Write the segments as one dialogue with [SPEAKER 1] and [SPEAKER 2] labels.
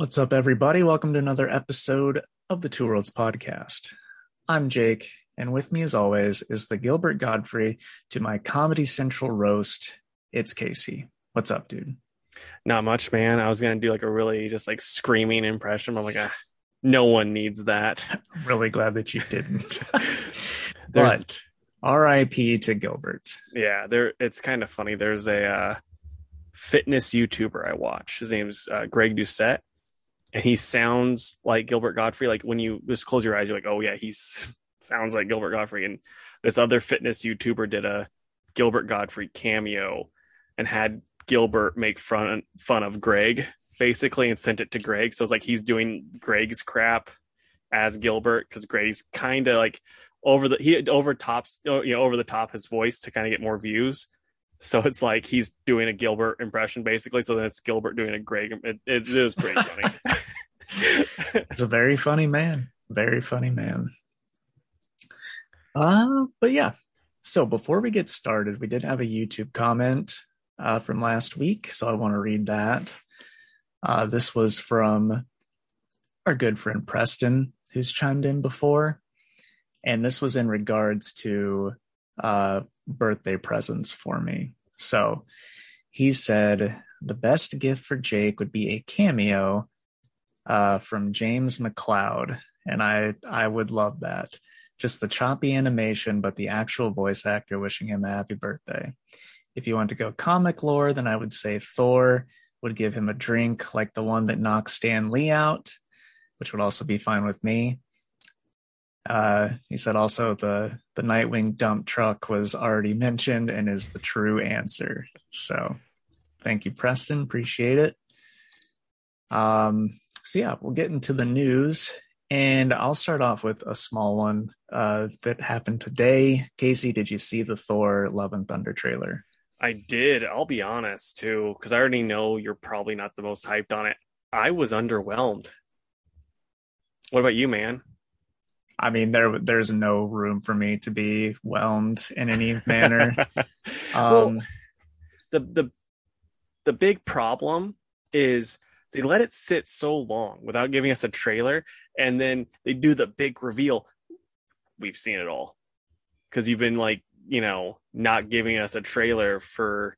[SPEAKER 1] What's up, everybody? Welcome to another episode of the Two Worlds podcast. I'm Jake, and with me, as always, is the Gilbert Gottfried to my Comedy Central roast. It's Casey. What's up, dude?
[SPEAKER 2] Not much, man. I was gonna do like a really just like screaming impression. But I'm like, ah, no one needs that.
[SPEAKER 1] Really glad that you didn't. but R.I.P. to Gilbert.
[SPEAKER 2] Yeah, there. It's kind of funny. There's a uh, fitness YouTuber I watch. His name's uh, Greg Doucette, and he sounds like Gilbert Gottfried. Like when you just close your eyes, you're like, oh yeah, he sounds like Gilbert Gottfried. And this other fitness YouTuber did a Gilbert Gottfried cameo and had Gilbert make fun fun of Greg basically and sent it to Greg. So it's like he's doing Greg's crap as Gilbert because Greg's kind of like over the he over tops you know over the top his voice to kind of get more views. So it's like he's doing a Gilbert impression basically. So then it's Gilbert doing a Greg. It, it, it was pretty funny.
[SPEAKER 1] it's a very funny man. Very funny man. Uh, but yeah. So before we get started, we did have a YouTube comment uh, from last week. So I want to read that. Uh, this was from our good friend Preston, who's chimed in before. And this was in regards to uh, birthday presents for me. So he said the best gift for Jake would be a cameo uh, from James McLeod. And I, I would love that. Just the choppy animation, but the actual voice actor wishing him a happy birthday. If you want to go comic lore, then I would say Thor would give him a drink like the one that knocks Stan Lee out, which would also be fine with me. Uh, he said also the the Nightwing dump truck was already mentioned and is the true answer. So, thank you, Preston. Appreciate it. Um, so yeah, we'll get into the news, and I'll start off with a small one uh, that happened today. Casey, did you see the Thor: Love and Thunder trailer?
[SPEAKER 2] I did. I'll be honest too, because I already know you're probably not the most hyped on it. I was underwhelmed. What about you, man?
[SPEAKER 1] I mean, there there's no room for me to be whelmed in any manner. um, well,
[SPEAKER 2] the the the big problem is they let it sit so long without giving us a trailer, and then they do the big reveal. We've seen it all because you've been like you know, not giving us a trailer for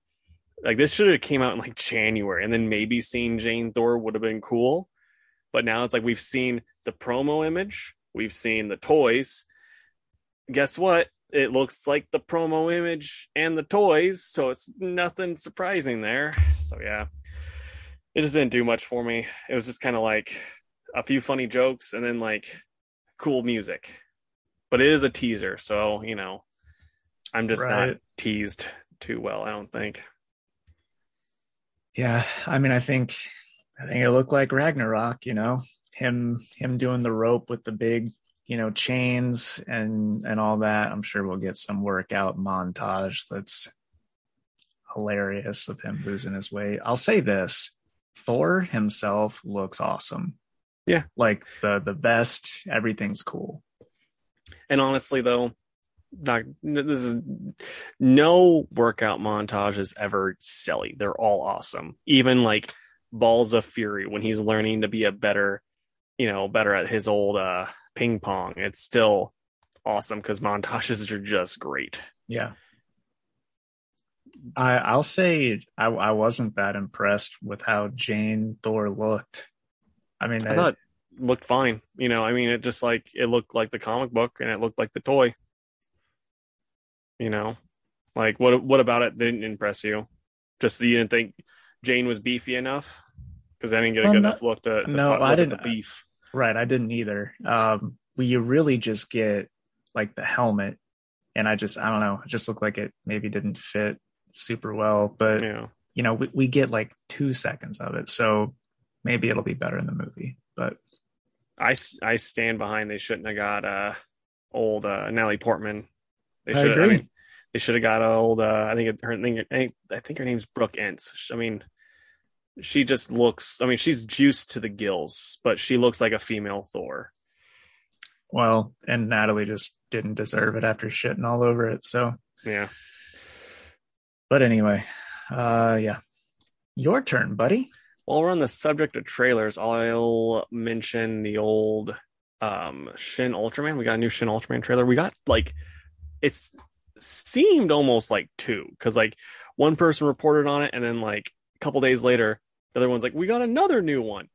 [SPEAKER 2] like this should have came out in like January and then maybe seeing Jane Thor would have been cool. But now it's like we've seen the promo image, we've seen the toys. Guess what? It looks like the promo image and the toys, so it's nothing surprising there. So yeah. It just didn't do much for me. It was just kind of like a few funny jokes and then like cool music. But it is a teaser, so you know, I'm just right. not teased too well, I don't think.
[SPEAKER 1] Yeah, I mean I think I think it looked like Ragnarok, you know, him him doing the rope with the big, you know, chains and and all that. I'm sure we'll get some workout montage that's hilarious of him losing his weight. I'll say this, Thor himself looks awesome.
[SPEAKER 2] Yeah.
[SPEAKER 1] Like the the best, everything's cool.
[SPEAKER 2] And honestly though, not this is no workout montage is ever silly. They're all awesome. Even like Balls of Fury when he's learning to be a better, you know, better at his old uh ping pong. It's still awesome because montages are just great.
[SPEAKER 1] Yeah. I I'll say I I wasn't that impressed with how Jane Thor looked. I mean,
[SPEAKER 2] I, I thought looked fine. You know, I mean, it just like it looked like the comic book and it looked like the toy. You know, like what what about it didn't impress you? Just you didn't think Jane was beefy enough because I didn't get a well, good no, enough look to, to
[SPEAKER 1] no,
[SPEAKER 2] I
[SPEAKER 1] didn't
[SPEAKER 2] the beef.
[SPEAKER 1] Right, I didn't either. Um, well, you really just get like the helmet, and I just I don't know, it just looked like it maybe didn't fit super well, but yeah. you know we, we get like two seconds of it, so maybe it'll be better in the movie. But
[SPEAKER 2] I I stand behind they shouldn't have got uh old uh, Natalie Portman. They should. I, I mean, they should have got old. Uh, I think her thing. I think, I think her name's Brooke Ence. I mean, she just looks. I mean, she's juiced to the gills, but she looks like a female Thor.
[SPEAKER 1] Well, and Natalie just didn't deserve it after shitting all over it. So
[SPEAKER 2] yeah.
[SPEAKER 1] But anyway, uh, yeah, your turn, buddy.
[SPEAKER 2] Well, While we're on the subject of trailers, I'll mention the old um, Shin Ultraman. We got a new Shin Ultraman trailer. We got like it's seemed almost like two because like one person reported on it, and then like couple days later, the other one's like, we got another new one.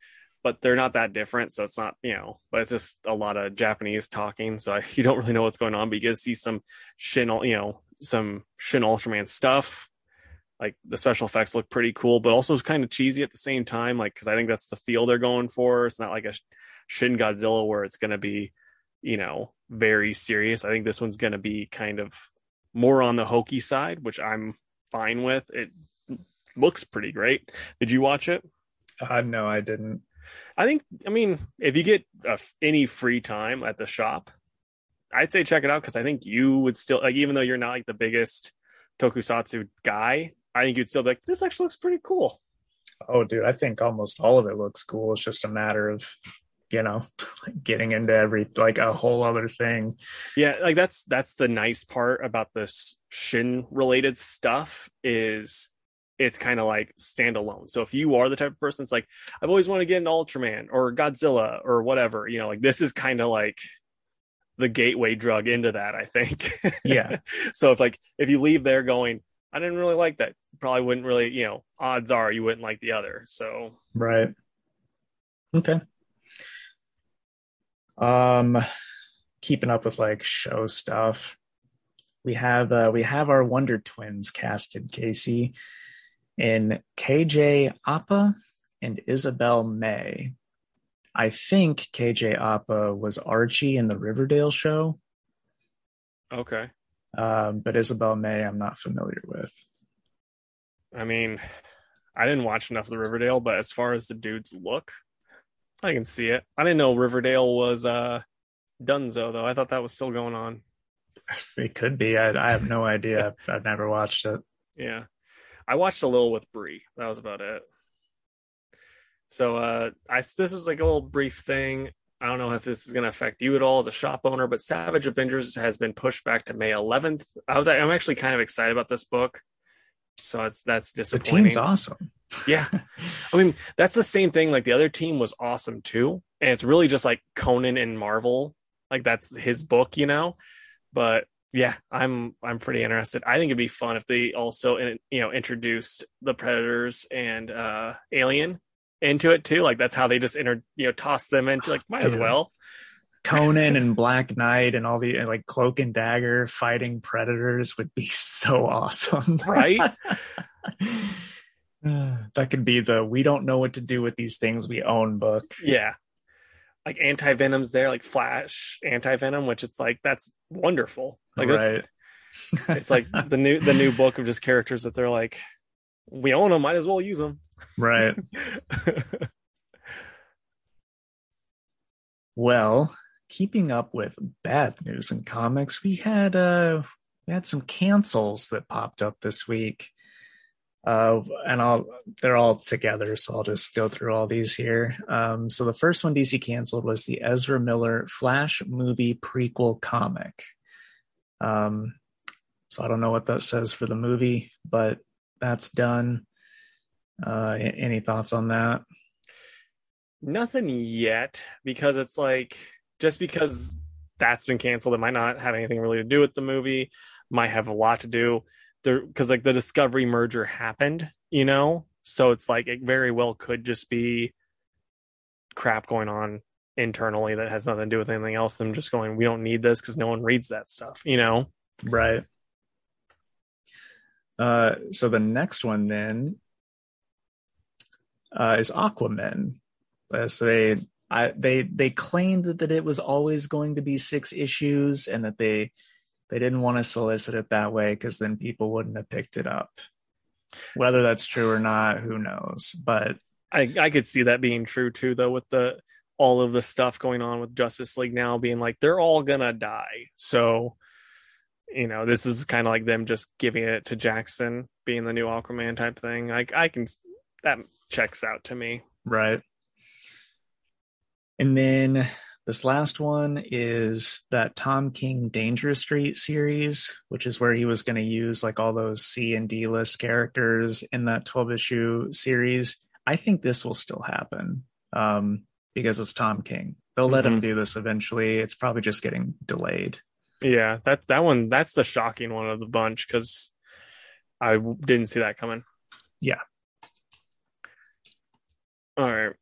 [SPEAKER 2] But they're not that different, so it's not you know. But it's just a lot of Japanese talking, so you don't really know what's going on. But you get to see some Shin, you know, some Shin Ultraman stuff like the special effects look pretty cool, but also kind of cheesy at the same time. Like, because I think that's the feel they're going for. It's not like a Shin Godzilla where it's going to be, you know, very serious. I think this one's going to be kind of more on the hokey side, which I'm fine with. It looks pretty great. Did you watch it?
[SPEAKER 1] Uh, no, I didn't.
[SPEAKER 2] I think, I mean, if you get uh, any free time at the shop, I'd say check it out because I think you would still like, even though you're not like the biggest tokusatsu guy, I think you'd still be like, this actually looks pretty cool.
[SPEAKER 1] Oh, dude, I think almost all of it looks cool. It's just a matter of, you know, getting into every like a whole other thing.
[SPEAKER 2] Yeah, like that's that's the nice part about this Shin related stuff is it's kind of like standalone. So if you are the type of person that's like, I've always wanted to get an Ultraman or Godzilla or whatever, you know, like this is kind of like the gateway drug into that, I think.
[SPEAKER 1] Yeah.
[SPEAKER 2] so if like if you leave there going, I didn't really like that. Probably wouldn't really, you know, odds are you wouldn't like the other. So
[SPEAKER 1] right. Okay. Um keeping up with like show stuff. We have uh we have our Wonder Twins casted, Casey, in KJ Apa and Isabel May. I think KJ Apa was Archie in the Riverdale show.
[SPEAKER 2] Okay.
[SPEAKER 1] Um, but Isabel May, I'm not familiar with.
[SPEAKER 2] I mean, I didn't watch enough of the Riverdale, but as far as the dudes look, I can see it. I didn't know Riverdale was uh Dunzo though. I thought that was still going on.
[SPEAKER 1] It could be. I, I have no idea. I've never watched it.
[SPEAKER 2] Yeah, I watched a little with Brie. That was about it. So uh, I this was like a little brief thing. I don't know if this is going to affect you at all as a shop owner, but Savage Avengers has been pushed back to May 11th. I was I'm actually kind of excited about this book, so it's that's disappointing.
[SPEAKER 1] The team's awesome.
[SPEAKER 2] yeah, I mean that's the same thing. Like the other team was awesome too, and it's really just like Conan and Marvel. Like that's his book, you know. But yeah, I'm I'm pretty interested. I think it'd be fun if they also you know introduced the Predators and uh Alien into it too. Like that's how they just inter you know, toss them into like might Dude. as well.
[SPEAKER 1] Conan and Black Knight and all the like Cloak and Dagger fighting predators would be so awesome,
[SPEAKER 2] right?
[SPEAKER 1] that could be the we don't know what to do with these things we own book.
[SPEAKER 2] Yeah. Like anti venom's there, like Flash anti venom, which it's like that's wonderful. Like right. This, it's like the new the new book of just characters that they're like, we own them, might as well use them.
[SPEAKER 1] Right. well, keeping up with bad news in comics, we had uh we had some cancels that popped up this week. Uh, and I'll they're all together, so I'll just go through all these here. Um, so the first one DC canceled was the Ezra Miller Flash movie prequel comic. Um, so I don't know what that says for the movie, but that's done. Uh, any thoughts on that?
[SPEAKER 2] Nothing yet, because it's like just because that's been canceled, it might not have anything really to do with the movie. Might have a lot to do there because like the Discovery merger happened, you know. So it's like it very well could just be crap going on internally that has nothing to do with anything else. Them just going, we don't need this because no one reads that stuff, you know.
[SPEAKER 1] Right. Uh, so the next one then uh, is Aquaman. Uh, so they I, they they claimed that it was always going to be six issues and that they they didn't want to solicit it that way because then people wouldn't have picked it up. Whether that's true or not, who knows? But
[SPEAKER 2] I I could see that being true too, though, with the all of the stuff going on with Justice League now being like they're all gonna die. So you know, this is kind of like them just giving it to Jackson being the new Aquaman type thing. Like I can that checks out to me.
[SPEAKER 1] Right. And then this last one is that Tom King Dangerous Street series, which is where he was going to use like all those C and D list characters in that 12 issue series. I think this will still happen um, because it's Tom King. They'll let him
[SPEAKER 2] Mhm.
[SPEAKER 1] do this eventually. It's probably just getting delayed.
[SPEAKER 2] Yeah, that that one that's the shocking one of the bunch because I didn't see that coming.
[SPEAKER 1] Yeah.
[SPEAKER 2] All right.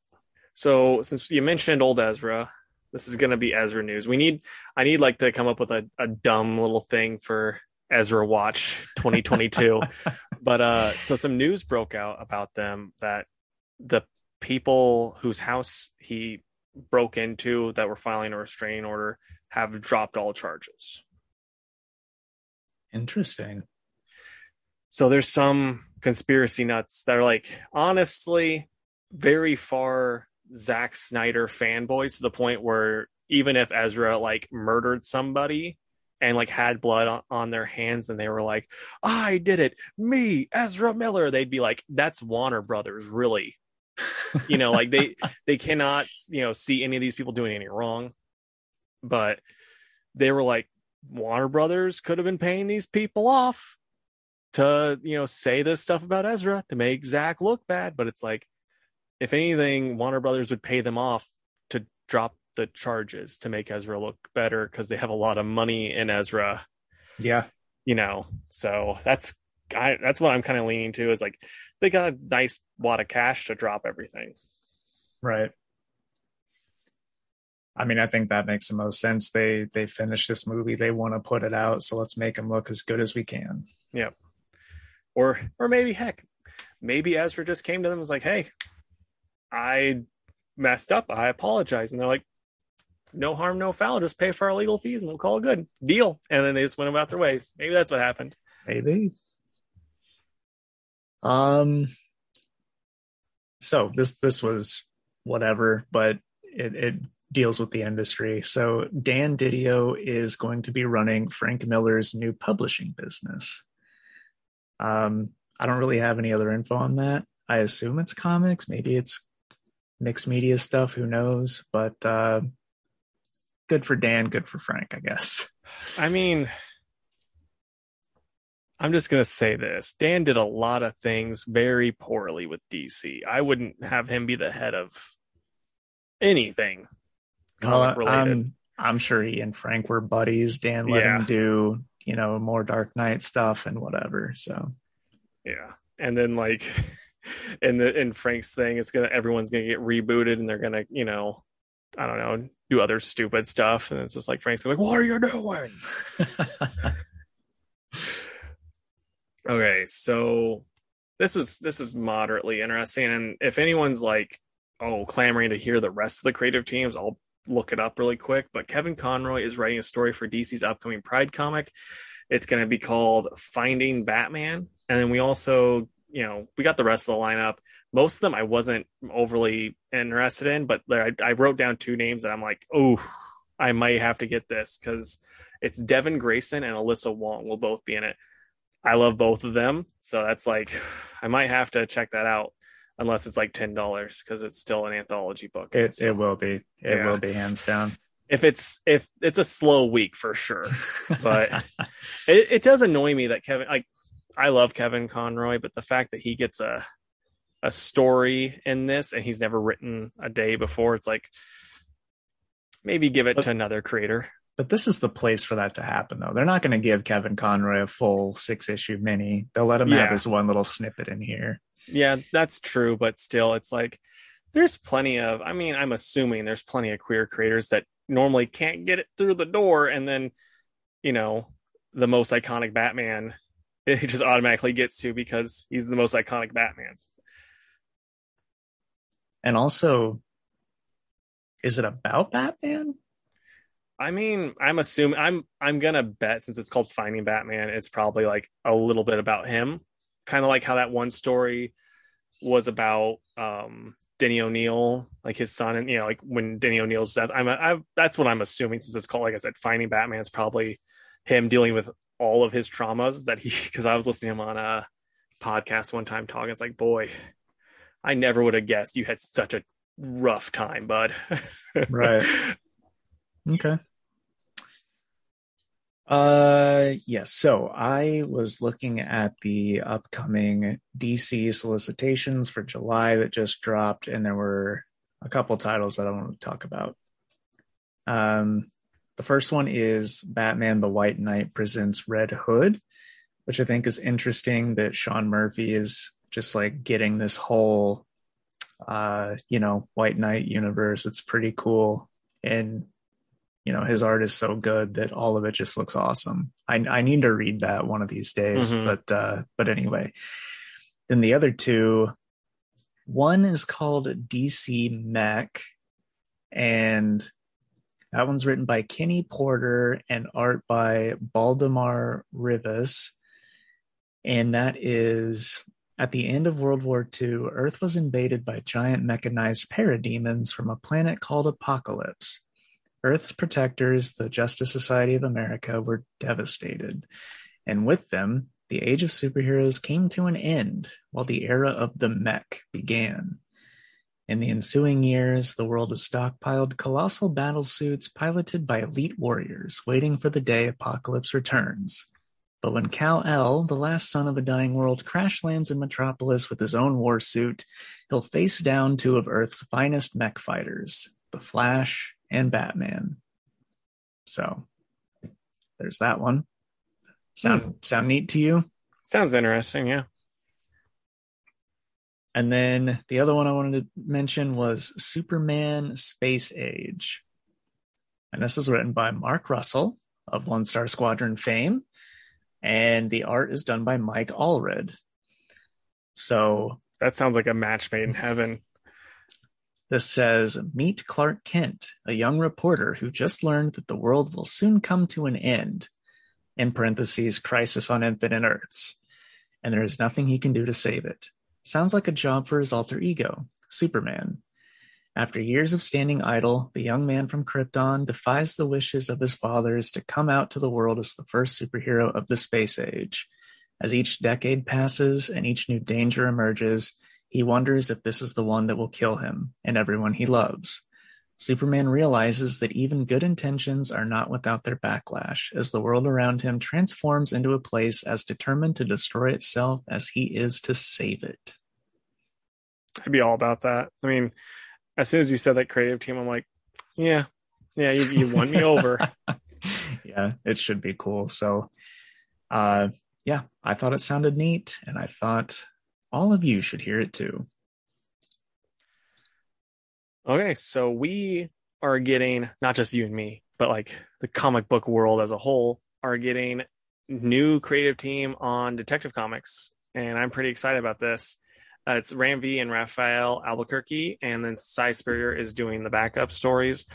[SPEAKER 2] So since you mentioned old Ezra, this is gonna be Ezra news. We need I need like to come up with a, a dumb little thing for Ezra Watch 2022. but uh so some news broke out about them that the people whose house he broke into that were filing a restraining order have dropped all charges.
[SPEAKER 1] Interesting.
[SPEAKER 2] So there's some conspiracy nuts that are like, honestly, very far Zack Snyder fanboys to the point where even if Ezra like murdered somebody and like had blood on, on their hands and they were like, I did it, me, Ezra Miller, they'd be like, that's Warner Brothers, really. You know, like they they cannot, you know, see any of these people doing any wrong. But they were like, Warner Brothers could have been paying these people off to you know say this stuff about Ezra to make Zack look bad, but it's like if anything, Warner Brothers would pay them off to drop the charges to make Ezra look better because they have a lot of money in Ezra,
[SPEAKER 1] yeah.
[SPEAKER 2] you know. So that's I, that's what I'm kind of leaning to is like they got a nice wad of cash to drop everything.
[SPEAKER 1] Right. I mean, I think that makes the most sense. They they finished this movie. They want to put it out, so let's make them look as good as we can. Yep.
[SPEAKER 2] Or or maybe heck, maybe Ezra just came to them and was like, "Hey, I messed up. I apologize." And they're like, "No harm, no foul. Just pay for our legal fees, and we'll call it good deal." And then they just went about their ways. Maybe that's what happened.
[SPEAKER 1] Maybe. Um. So this this was whatever, but it it deals with the industry. So Dan Didio is going to be running Frank Miller's new publishing business. Um, I don't really have any other info on that. I assume it's comics. Maybe it's mixed media stuff. Who knows? But uh, good for Dan. Good for Frank, I guess.
[SPEAKER 2] I mean, I'm just gonna say this: Dan did a lot of things very poorly with DC. I wouldn't have him be the head of anything comic
[SPEAKER 1] Well,
[SPEAKER 2] related.
[SPEAKER 1] I'm, I'm sure he and Frank were buddies. Dan let
[SPEAKER 2] Yeah.
[SPEAKER 1] him do, you know, more Dark Knight stuff and whatever. So
[SPEAKER 2] Yeah. And then like in the in Frank's thing, it's gonna everyone's gonna get rebooted and they're gonna, you know, I don't know, do other stupid stuff. And it's just like Frank's like, What are you doing? Okay, so this was this was moderately interesting. And if anyone's like, oh, clamoring to hear the rest of the creative teams, I'll look it up really quick. But Kevin Conroy is writing a story for DC's upcoming Pride comic. It's going to be called Finding Batman. And then we also, you know, we got the rest of the lineup. Most of them I wasn't overly interested in, but there, I, I wrote down two names that I'm like, oh, I might have to get this because it's Devin Grayson and Alyssa Wong will both be in it. I love both of them, so that's like I might have to check that out unless it's like ten dollars because it's still an anthology book.
[SPEAKER 1] it, it will be. It
[SPEAKER 2] Yeah.
[SPEAKER 1] will be hands down.
[SPEAKER 2] if it's if it's a slow week for sure. But- It, it does annoy me that Kevin like I love Kevin Conroy, but the fact that he gets a a story in this and he's never written a day before, it's like maybe give it
[SPEAKER 1] But-
[SPEAKER 2] to another creator.
[SPEAKER 1] but this is the place for that to happen, though. They're not going to give Kevin Conroy a full six issue mini. They'll let him
[SPEAKER 2] Yeah.
[SPEAKER 1] have his one little snippet in here.
[SPEAKER 2] Yeah, that's true, but still, it's like there's plenty of. I mean, I'm assuming there's plenty of queer creators that normally can't get it through the door, and then you know the most iconic Batman, it just automatically gets to because he's the most iconic Batman.
[SPEAKER 1] And also, is it about Batman?
[SPEAKER 2] I mean, I'm assuming I'm I'm gonna bet since it's called Finding Batman, it's probably like a little bit about him, kind of like how that one story was about um Denny O'Neil, like his son, and you know, like when Denny O'Neil's death. I'm I that's what I'm assuming since it's called, like I said, Finding Batman. It's probably him dealing with all of his traumas that he because I was listening to him on a podcast one time talking. It's like, boy, I never would have guessed you had such a rough time, bud.
[SPEAKER 1] Right. Okay. Uh, yes. So I was looking at the upcoming DC solicitations for July that just dropped, and there were a couple titles that I want to talk about. Um, the first one is Batman the White Knight presents Red Hood, which I think is interesting that Sean Murphy is just like getting this whole uh, you know, White Knight universe. It's pretty cool. And you know, his art is so good that all of it just looks awesome. I I need to read that one of these days. Mm-hmm. But uh but anyway. Then the other two, one is called DC Mech, and that one's written by Kenny Porter and art by Baldemar Rivas. And that is at the end of World War II, Earth was invaded by giant mechanized parademons from a planet called Apokolips. Earth's protectors, the Justice Society of America, were devastated. And with them, the age of superheroes came to an end while the era of the mech began. In the ensuing years, the world has stockpiled colossal battle suits piloted by elite warriors, waiting for the day Apokolips returns. But when Kal-El, the last son of a dying world, crash lands in Metropolis with his own war suit, he'll face down two of Earth's finest mech fighters, the Flash and Batman. So there's that one. Sound hmm. sound neat to you?
[SPEAKER 2] Sounds interesting, yeah.
[SPEAKER 1] And then the other one I wanted to mention was Superman Space Age. And this is written by Mark Russell of One Star Squadron fame and the art is done by Mike Allred. So
[SPEAKER 2] that sounds like a match made in heaven.
[SPEAKER 1] This says Meet Clark Kent, a young reporter who just learned that the world will soon come to an end, in parentheses, crisis on infinite Earths, and there is nothing he can do to save it. Sounds like a job for his alter ego, Superman. After years of standing idle, the young man from Krypton defies the wishes of his fathers to come out to the world as the first superhero of the space age. As each decade passes and each new danger emerges, he wonders if this is the one that will kill him and everyone he loves. Superman realizes that even good intentions are not without their backlash, as the world around him transforms into a place as determined to destroy itself as he is to save it.
[SPEAKER 2] I'd be all about that. I mean, as soon as you said that creative team, I'm like, yeah, yeah, you, you won me over.
[SPEAKER 1] yeah, it should be cool. So, uh, yeah, I thought it sounded neat, and I thought all of you should hear it too.
[SPEAKER 2] Okay, so we are getting not just you and me, but like the comic book world as a whole are getting new creative team on Detective Comics, and I'm pretty excited about this. Uh, it's Ram V and Rafael Albuquerque, and then Si Spurrier is doing the backup stories.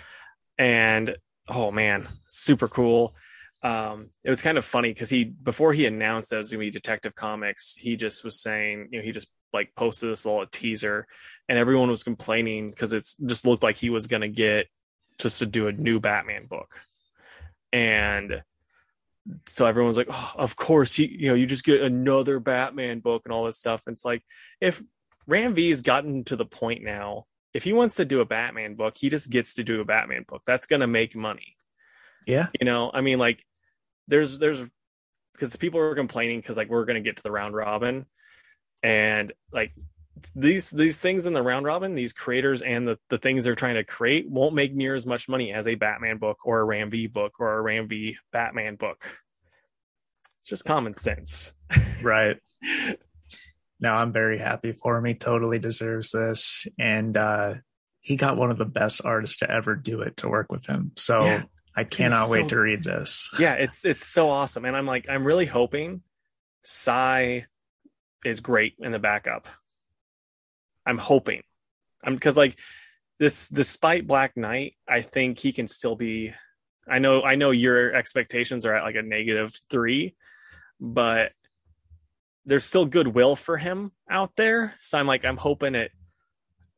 [SPEAKER 2] And oh man, super cool. Um, it was kind of funny because he before he announced that it was gonna be Detective Comics, he just was saying, you know, he just like posted this little teaser, and everyone was complaining because it just looked like he was gonna get just to do a new Batman book, and so everyone's like, oh, of course, he, you know, you just get another Batman book and all this stuff. And it's like, if Ram V's gotten to the point now, if he wants to do a Batman book, he just gets to do a Batman book. That's going to make money.
[SPEAKER 1] Yeah.
[SPEAKER 2] You know, I mean, like, there's, there's, because people are complaining because, like, we're going to get to the round robin. And, like, these these things in the round robin, these creators and the, the things they're trying to create won't make near as much money as a Batman book or a Ram V book or a Ram V Batman book. It's just common sense.
[SPEAKER 1] right. Now I'm very happy for him. He totally deserves this. And uh he got one of the best artists to ever do it to work with him. So yeah, I cannot so, wait to read this.
[SPEAKER 2] Yeah, it's it's so awesome. And I'm like, I'm really hoping Si is great in the backup I'm hoping. I'm because like this, despite Black Knight, I think he can still be. I know, I know your expectations are at like a negative three, but there's still goodwill for him out there. So I'm like, I'm hoping it,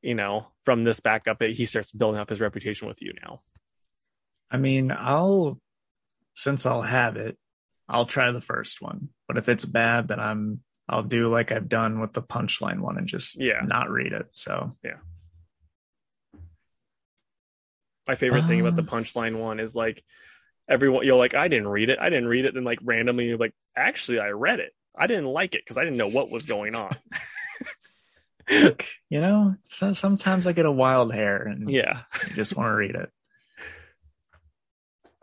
[SPEAKER 2] you know, from this backup, it, he starts building up his reputation with you now.
[SPEAKER 1] I mean, I'll, since I'll have it, I'll try the first one. But if it's bad, then I'm I'll do like I've done with the punchline one and just yeah. not read it. So
[SPEAKER 2] yeah. My favorite uh, thing about the uh. punchline one is like everyone you're like, I didn't read it. I didn't read it. Then like randomly you're like, actually I read it. I didn't like it because I didn't know what was going on.
[SPEAKER 1] You know, so, sometimes I get a wild hair and
[SPEAKER 2] yeah.
[SPEAKER 1] you just want to read it.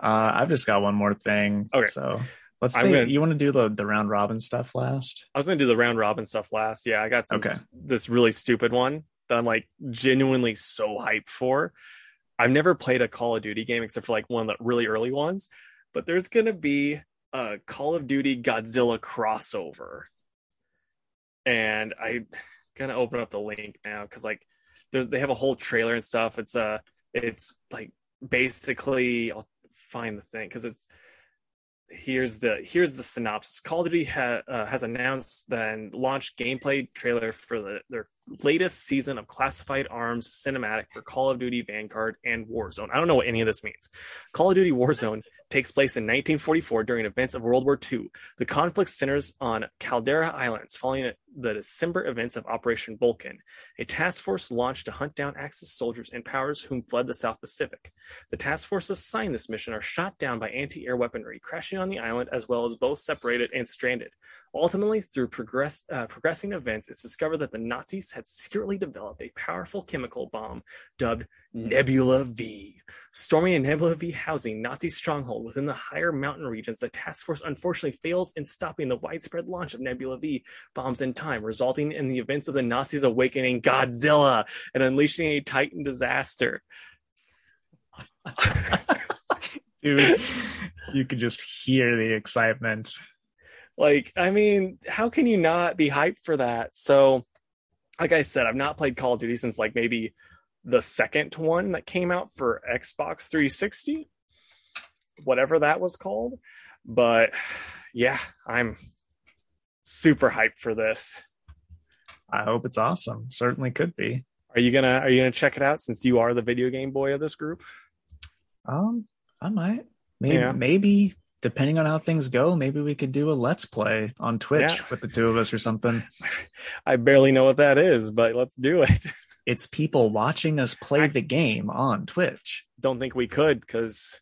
[SPEAKER 1] Uh, I've just got one more thing.
[SPEAKER 2] Okay.
[SPEAKER 1] So let's
[SPEAKER 2] I'm
[SPEAKER 1] say
[SPEAKER 2] gonna-
[SPEAKER 1] you want to do the, the round robin stuff last.
[SPEAKER 2] I was gonna do the round robin stuff last. Yeah, I got some
[SPEAKER 1] Okay.
[SPEAKER 2] this really stupid one that I'm like genuinely so hyped for. I've never played a Call of Duty game except for like one of the really early ones, but there's gonna be a Call of Duty Godzilla crossover, and I'm gonna open up the link now because like there's they have a whole trailer and stuff. It's uh it's like basically I'll find the thing because it's here's the here's the synopsis. Call of Duty ha, uh, has announced then launched gameplay trailer for the, their latest season of Classified Arms cinematic for Call of Duty Vanguard and Warzone. I don't know what any of this means. Call of Duty Warzone takes place in 1944 during events of World War II. The conflict centers on Caldera Islands following the December events of Operation Vulcan, a task force launched to hunt down Axis soldiers and powers whom fled the South Pacific. The task force assigned this mission are shot down by anti-air weaponry, crashing on the island as well as both separated and stranded. Ultimately, through progress, uh, progressing events, it's discovered that the Nazis had secretly developed a powerful chemical bomb dubbed Nebula V. Storming a Nebula V housing Nazi stronghold within the higher mountain regions, the task force unfortunately fails in stopping the widespread launch of Nebula V bombs in time, resulting in the events of the Nazis awakening Godzilla and unleashing a Titan disaster.
[SPEAKER 1] Dude, you could just hear the excitement.
[SPEAKER 2] Like, I mean, how can you not be hyped for that? So, like I said, I've not played Call of Duty since like maybe the second one that came out for Xbox 360, whatever that was called. But yeah, I'm super hyped for this.
[SPEAKER 1] I hope it's awesome. Certainly could be.
[SPEAKER 2] Are you gonna Are you gonna check it out since you are the video game boy of this group?
[SPEAKER 1] Um, I might. Maybe,
[SPEAKER 2] Yeah.
[SPEAKER 1] maybe depending on how things go, maybe we could do a let's play on Twitch
[SPEAKER 2] Yeah.
[SPEAKER 1] with the two of us or something.
[SPEAKER 2] I barely know what that is, but let's do it.
[SPEAKER 1] It's people watching us play
[SPEAKER 2] I-
[SPEAKER 1] the game on Twitch.
[SPEAKER 2] Don't think we could because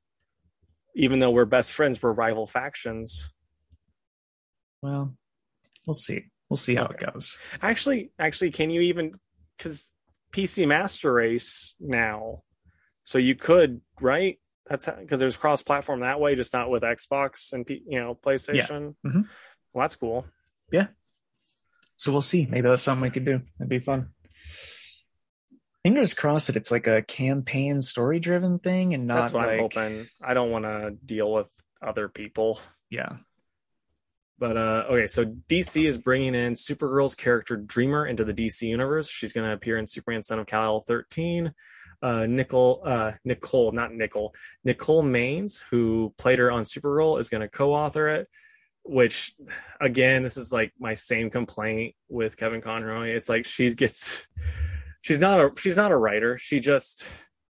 [SPEAKER 2] even though we're best friends, we're rival factions.
[SPEAKER 1] Well, we'll see. We'll see how
[SPEAKER 2] Okay.
[SPEAKER 1] it goes.
[SPEAKER 2] Actually, actually, can you even because PC Master Race now, so you could right? That's because there's cross-platform that way, just not with Xbox and P, you know PlayStation.
[SPEAKER 1] Mhm.
[SPEAKER 2] Well, that's cool. Yeah.
[SPEAKER 1] So we'll see. Maybe that's something we could do. That'd be fun. Fingers crossed that it's like a campaign story driven thing and not
[SPEAKER 2] that's what
[SPEAKER 1] like
[SPEAKER 2] I'm hoping. I don't want to deal with other people.
[SPEAKER 1] yeah.
[SPEAKER 2] But uh, okay, so DC is bringing in Supergirl's character Dreamer into the DC universe. She's going to appear in Superman Son of Kal 13. Uh, Nicole, uh, Nicole, not Nicole, Nicole Maines, who played her on Supergirl, is going to co-author it. Which, again, this is like my same complaint with Kevin Conroy. It's like she gets, she's not a she's not a writer. She just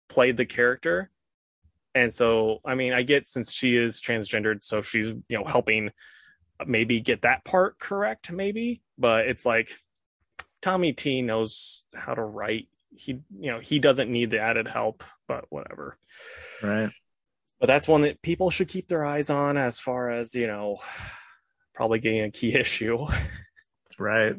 [SPEAKER 2] played the character, and so I mean, I get since she is transgendered, so she's you know helping maybe get that part correct maybe but it's like tommy t knows how to write he you know he doesn't need the added help but whatever
[SPEAKER 1] Right.
[SPEAKER 2] but that's one that people should keep their eyes on as far as you know probably getting a key issue
[SPEAKER 1] Right.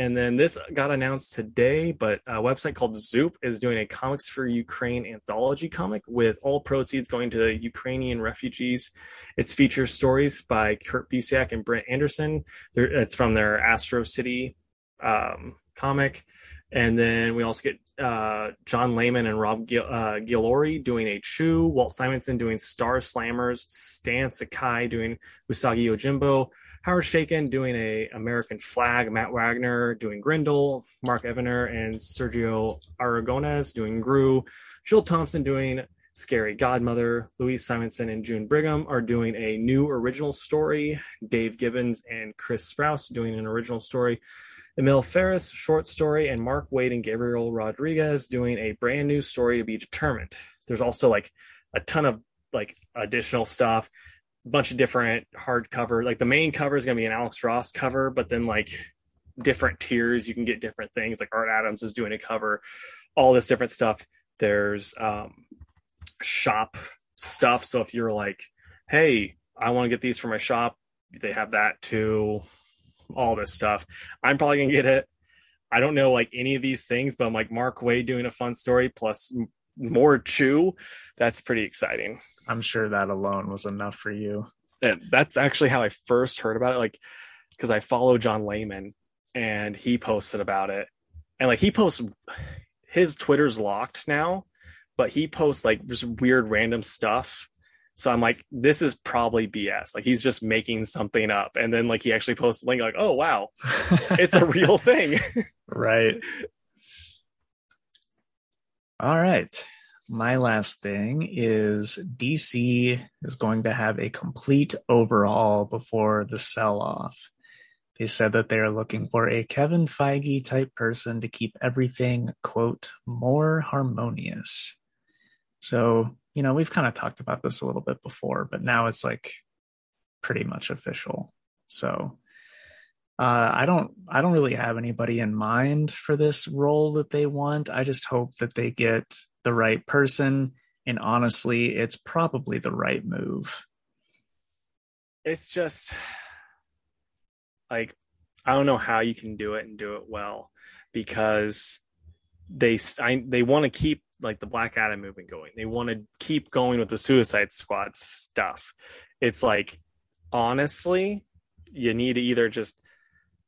[SPEAKER 2] And then this got announced today, but a website called Zoop is doing a Comics for Ukraine anthology comic with all proceeds going to Ukrainian refugees. It's features stories by Kurt Busiek and Brent Anderson. It's from their Astro City um, comic. And then we also get uh, John Layman and Rob Gil- uh, Guillory doing a Chew, Walt Simonson doing Star Slammers, Stan Sakai doing Usagi Yojimbo, Howard Chaykin doing a American Flagg, Matt Wagner doing Grendel, Mark Evanier and Sergio Aragones doing Groo, Jill Thompson doing Scary Godmother, Louise Simonson and June Brigham are doing a new original story, Dave Gibbons and Chris Sprouse doing an original story, Emil Ferris short story, and Mark Waid and Gabriel Rodriguez doing a brand new story to be determined. There's also like a ton of like additional stuff a bunch of different hardcover. Like the main cover is going to be an Alex Ross cover, but then like different tiers, you can get different things. Like Art Adams is doing a cover, all this different stuff. There's um, shop stuff. So if you're like, hey, I want to get these for my shop, they have that too. All this stuff. I'm probably gonna get it. I don't know like any of these things, but I'm like Mark Waid doing a fun story plus more Chew. That's pretty exciting.
[SPEAKER 1] I'm sure that alone was enough for you.
[SPEAKER 2] And that's actually how I first heard about it. Like, because I follow John Layman and he posted about it. And like he posts his Twitter's locked now, but he posts like just weird random stuff. So I'm like, this is probably BS. Like he's just making something up. And then like he actually posts a link like, oh wow, it's a real thing.
[SPEAKER 1] right. All right. My last thing is DC is going to have a complete overhaul before the sell off. They said that they are looking for a Kevin Feige type person to keep everything, quote, more harmonious. So, you know, we've kind of talked about this a little bit before, but now it's like pretty much official. So, uh, I don't, I don't really have anybody in mind for this role that they want. I just hope that they get the right person, and honestly, it's probably the right move.
[SPEAKER 2] It's just like I don't know how you can do it and do it well because they I, they want to keep like the Black Adam movement going. They want to keep going with the Suicide Squad stuff. It's like honestly, you need to either just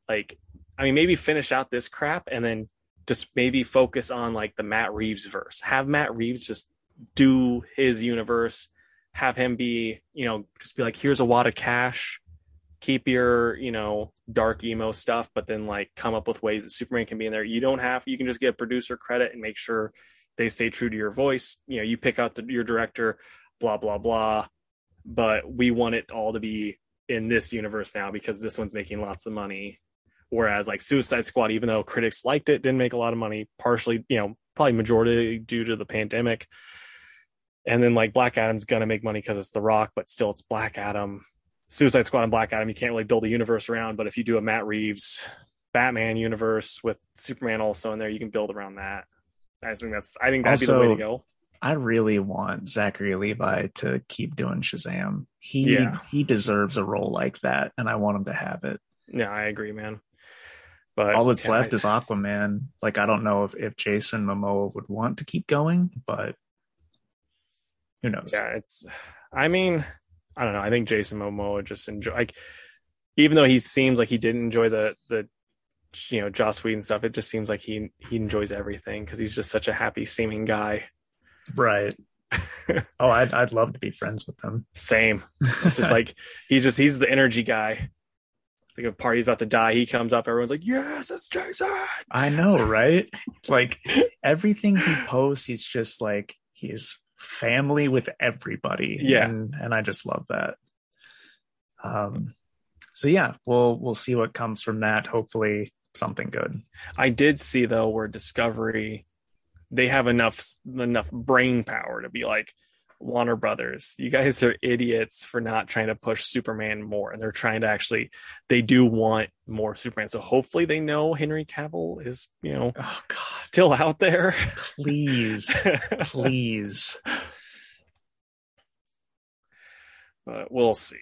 [SPEAKER 2] like I mean maybe finish out this crap and then just maybe focus on like the Matt Reeves verse. Have Matt Reeves just do his universe, have him be, you know, just be like here's a wad of cash keep your you know dark emo stuff but then like come up with ways that superman can be in there you don't have you can just get producer credit and make sure they stay true to your voice you know you pick out the, your director blah blah blah but we want it all to be in this universe now because this one's making lots of money whereas like suicide squad even though critics liked it didn't make a lot of money partially you know probably majority due to the pandemic and then like black adam's gonna make money because it's the rock but still it's black adam Suicide Squad and Black Adam, you can't really build a universe around. But if you do a Matt Reeves Batman universe with Superman also in there, you can build around that. I think that's I think that'd also, be the way to go.
[SPEAKER 1] I really want Zachary Levi to keep doing Shazam. He yeah. he deserves a role like that, and I want him to have it.
[SPEAKER 2] Yeah, I agree, man. But
[SPEAKER 1] all that's yeah, left I, is Aquaman. Like I don't know if, if Jason Momoa would want to keep going, but who knows?
[SPEAKER 2] Yeah, it's I mean, I don't know. I think Jason Momoa just enjoy like even though he seems like he didn't enjoy the the you know Joss Whedon stuff, it just seems like he he enjoys everything because he's just such a happy seeming guy.
[SPEAKER 1] Right. oh, I'd I'd love to be friends with him.
[SPEAKER 2] Same. It's just like he's just he's the energy guy. It's like a party's about to die, he comes up, everyone's like, "Yes, it's Jason."
[SPEAKER 1] I know, right? like everything he posts, he's just like he's family with everybody.
[SPEAKER 2] Yeah.
[SPEAKER 1] And, and I just love that. Um, so yeah, we'll, we'll see what comes from that. Hopefully something good.
[SPEAKER 2] I did see though, where Discovery, they have enough, enough brain power to be like, Warner Brothers, you guys are idiots for not trying to push Superman more. And they're trying to actually, they do want more Superman. So hopefully they know Henry Cavill is, you know, oh, still out there.
[SPEAKER 1] Please, please.
[SPEAKER 2] But we'll see.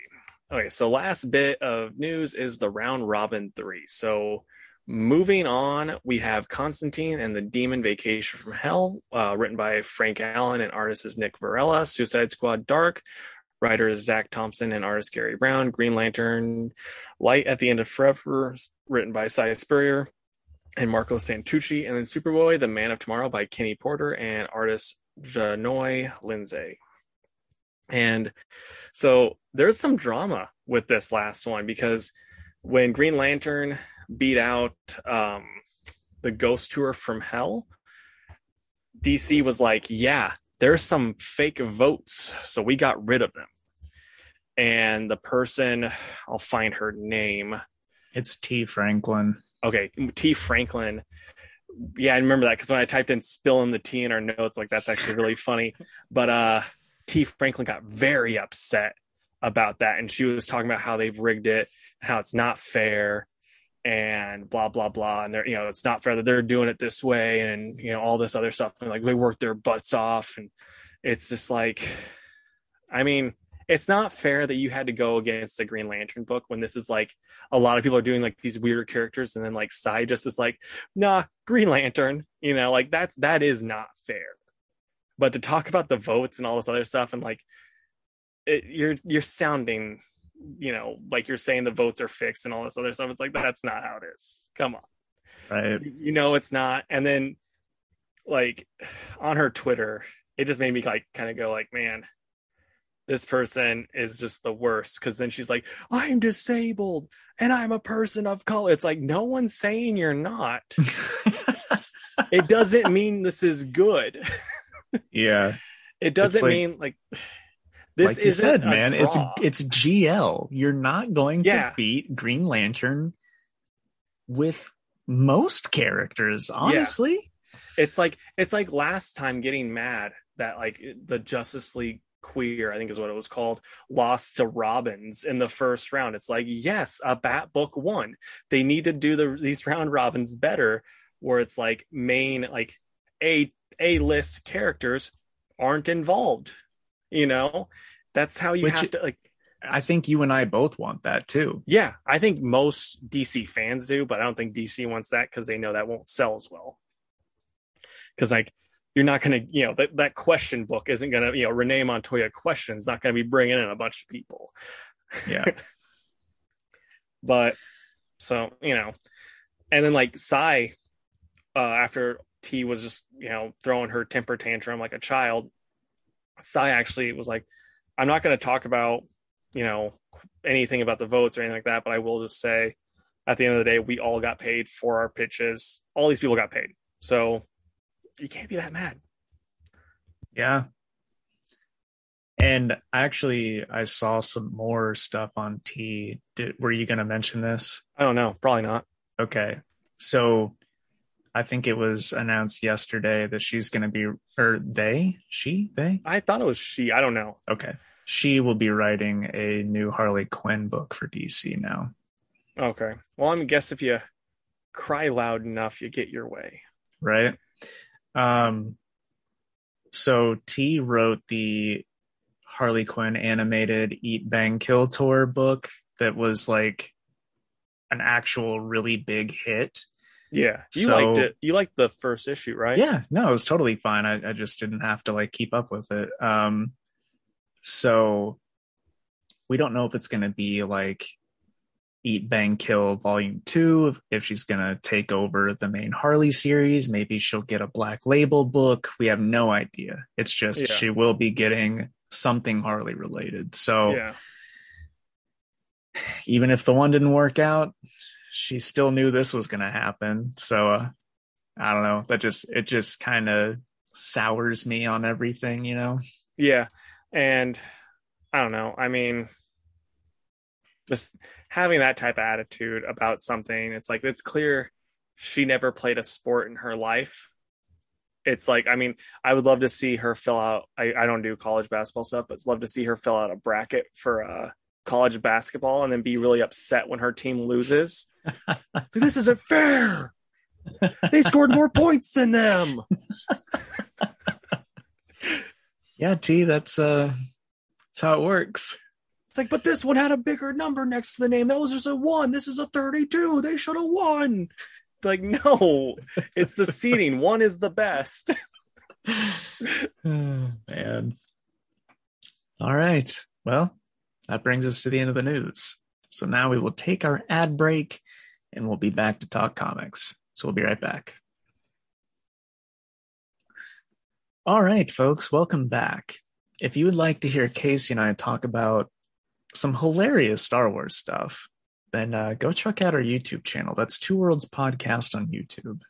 [SPEAKER 2] Okay, so last bit of news is the round robin three. So Moving on, we have Constantine and the Demon Vacation from Hell, uh, written by Frank Allen and artist is Nick Varela. Suicide Squad Dark, writer is Zac Thompson and artist Gary Brown. Green Lantern, Light at the End of Forever, written by Si Spurrier and Marco Santucci. And then Superboy, The Man of Tomorrow by Kenny Porter and artist Jahnoy Lindsay. And so there's some drama with this last one because when Green Lantern beat out um, the Ghost Tour from Hell, DC was like, yeah, there's some fake votes, so we got rid of them. And the person, I'll find her name.
[SPEAKER 1] It's Tee Franklin.
[SPEAKER 2] Okay, Tee Franklin. Yeah, I remember that because when I typed in spilling the tea in our notes, like that's actually really funny. But uh Tee Franklin got very upset about that. And she was talking about how they've rigged it, how it's not fair, and blah blah blah. And they're you know it's not fair that they're doing it this way and you know all this other stuff. And like they work their butts off. And it's just like, I mean, it's not fair that you had to go against the Green Lantern book when this is like a lot of people are doing like these weird characters, and then like Si just is like, nah, Green Lantern, you know, like that's that is not fair. But to talk about the votes and all this other stuff, and like, it, you're you're sounding, you know, like you're saying the votes are fixed and all this other stuff. It's like that's not how it is. Come on,
[SPEAKER 1] right?
[SPEAKER 2] You know it's not. And then, like, on her Twitter, it just made me like kind of go like, man this person is just the worst because then she's like i'm disabled and i'm a person of color it's like no one's saying you're not it doesn't mean this is good
[SPEAKER 1] yeah
[SPEAKER 2] it doesn't like, mean like
[SPEAKER 1] this like you said man draw. it's it's gl you're not going yeah. to beat green lantern with most characters honestly
[SPEAKER 2] yeah. it's like it's like last time getting mad that like the justice league queer, I think is what it was called, lost to Robins in the first round. It's like, yes, a Bat book won. They need to do the these round robins better, where it's like main like a a list characters aren't involved. You know, that's how you Which, have to like.
[SPEAKER 1] I think you and I both want that too.
[SPEAKER 2] Yeah, I think most DC fans do, but I don't think DC wants that because they know that won't sell as well. Because like you're not going to, you know, that, that question book isn't going to, you know, Renee Montoya questions not going to be bringing in a bunch of people.
[SPEAKER 1] Yeah.
[SPEAKER 2] but so, you know, and then like Si, uh, after Tee was just, you know, throwing her temper tantrum like a child, Si actually was like, I'm not going to talk about, you know, anything about the votes or anything like that, but I will just say at the end of the day, we all got paid for our pitches. All these people got paid. So you can't be that mad.
[SPEAKER 1] Yeah. And actually, I saw some more stuff on Tee. Did, were you going to mention this?
[SPEAKER 2] I don't know. Probably not.
[SPEAKER 1] Okay. So I think it was announced yesterday that she's going to be, or they, she, they?
[SPEAKER 2] I thought it was she. I don't know.
[SPEAKER 1] Okay. She will be writing a new Harley Quinn book for DC now.
[SPEAKER 2] Okay. Well, I'm guess if you cry loud enough, you get your way.
[SPEAKER 1] Right. Um, so Tee wrote the Harley Quinn animated Eat Bang Kill Tour book that was like an actual really big hit.
[SPEAKER 2] Yeah, you so, liked it. You liked the first issue, right?
[SPEAKER 1] Yeah, no, it was totally fine. I, I just didn't have to like keep up with it. Um, so we don't know if it's going to be like Eat Bang Kill Volume 2, if she's going to take over the main Harley series. Maybe she'll get a black label book. We have no idea. It's just yeah. she will be getting something Harley related. So
[SPEAKER 2] yeah.
[SPEAKER 1] even if the one didn't work out, she still knew this was going to happen. So uh, I don't know. That just, it just kind of sours me on everything, you know?
[SPEAKER 2] Yeah. And I don't know. I mean, just having that type of attitude about something it's like it's clear she never played a sport in her life it's like i mean i would love to see her fill out i, I don't do college basketball stuff but it's love to see her fill out a bracket for uh college basketball and then be really upset when her team loses like, this isn't fair they scored more points than them
[SPEAKER 1] yeah t that's uh that's how it works
[SPEAKER 2] it's like, but this one had a bigger number next to the name. That was just a one. This is a 32. They should have won. Like, no, it's the seating. one is the best.
[SPEAKER 1] Man. All right. Well, that brings us to the end of the news. So now we will take our ad break and we'll be back to talk comics. So we'll be right back. All right, folks, welcome back. If you would like to hear Casey and I talk about some hilarious Star Wars stuff, then uh, go check out our YouTube channel. That's Two Worlds Podcast on YouTube.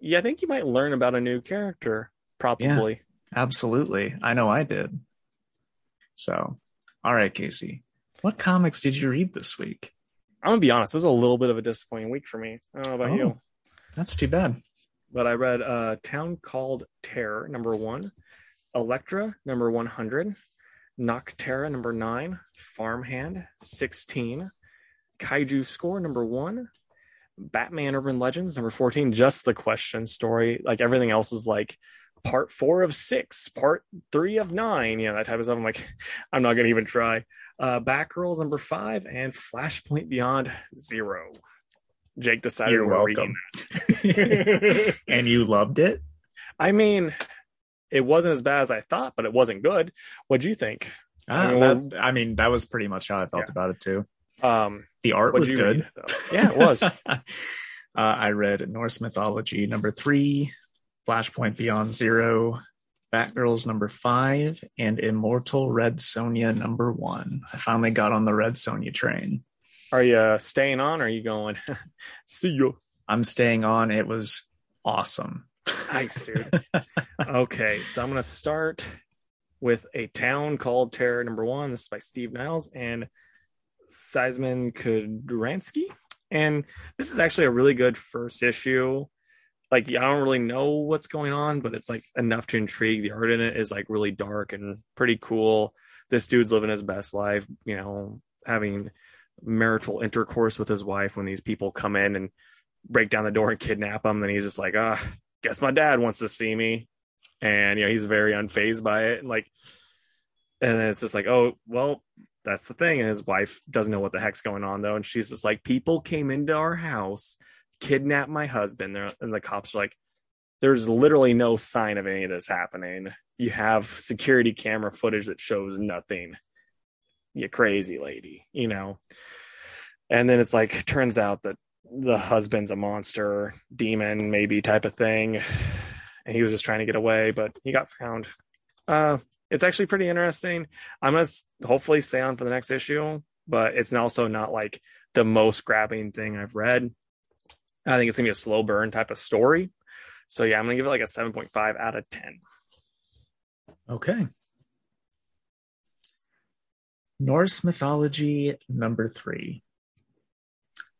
[SPEAKER 2] Yeah, I think you might learn about a new character, probably.
[SPEAKER 1] Yeah, absolutely. I know I did. So, all right, Casey, what comics did you read this week?
[SPEAKER 2] I'm gonna be honest. It was a little bit of a disappointing week for me. I don't know about oh, you.
[SPEAKER 1] That's too bad.
[SPEAKER 2] But I read uh, Town Called Terror, number one, Elektra, number 100, Nocterra number nine, Farmhand 16, Kaiju Score number one, Batman Urban Legends number 14, just the question story. Like everything else is like part four of six, part three of nine, you know, that type of stuff. I'm like, I'm not going to even try. Uh, Batgirls number five and Flashpoint Beyond zero. Jake decided
[SPEAKER 1] You're welcome. and you loved it?
[SPEAKER 2] I mean, it wasn't as bad as I thought, but it wasn't good. What'd you think?
[SPEAKER 1] Ah,
[SPEAKER 2] I mean,
[SPEAKER 1] that- I mean, that was pretty much how I felt
[SPEAKER 2] Yeah.
[SPEAKER 1] about it too.
[SPEAKER 2] Um,
[SPEAKER 1] The art was good.
[SPEAKER 2] read. Yeah, it was.
[SPEAKER 1] uh, I read Norse Mythology number three, Flashpoint Beyond Zero, Batgirls number five, and Immortal Red Sonja number one. I finally got on the Red Sonja train.
[SPEAKER 2] Are you uh, staying on? Or are you going? See you.
[SPEAKER 1] I'm staying on. It was awesome.
[SPEAKER 2] Nice, dude. okay, so I'm gonna start with a town called Terror Number One. This is by Steve Niles and Szymon Kudranski. And this is actually a really good first issue. Like I don't really know what's going on, but it's like enough to intrigue. The art in it is like really dark and pretty cool. This dude's living his best life, you know, having marital intercourse with his wife when these people come in and break down the door and kidnap him. And he's just like, ah, guess my dad wants to see me. And you know, he's very unfazed by it. And Like, and then it's just like, oh, well, that's the thing. And his wife doesn't know what the heck's going on though. And she's just like, people came into our house, kidnapped my husband. They're, and the cops are like, there's literally no sign of any of this happening. You have security camera footage that shows nothing. You crazy lady, you know. And then it's like turns out that the husband's a monster, demon, maybe type of thing. And he was just trying to get away, but he got found. Uh it's actually pretty interesting. I'm gonna hopefully stay on for the next issue, but it's also not like the most grabbing thing I've read. I think it's gonna be a slow burn type of story. So yeah, I'm gonna give it like a 7.5 out of 10.
[SPEAKER 1] Okay. Norse mythology number three.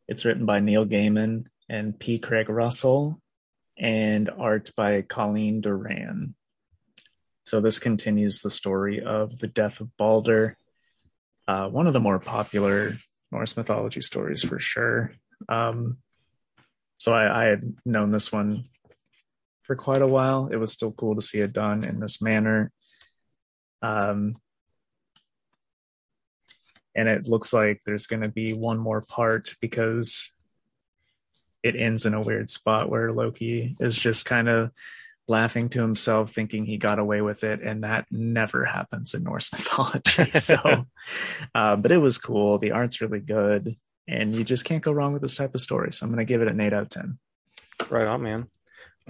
[SPEAKER 1] It's written by Neil Gaiman and P. Craig Russell and art by Colleen Doran. So this continues the story of the death of Balder, uh, one of the more popular Norse mythology stories for sure. Um, so I, I had known this one for quite a while. It was still cool to see it done in this manner. Um, and it looks like there's going to be one more part because it ends in a weird spot where Loki is just kind of laughing to himself, thinking he got away with it, and that never happens in Norse mythology. so, uh, but it was cool. The art's really good, and you just can't go wrong with this type of story. So I'm going to give it an eight out of ten.
[SPEAKER 2] Right on, man.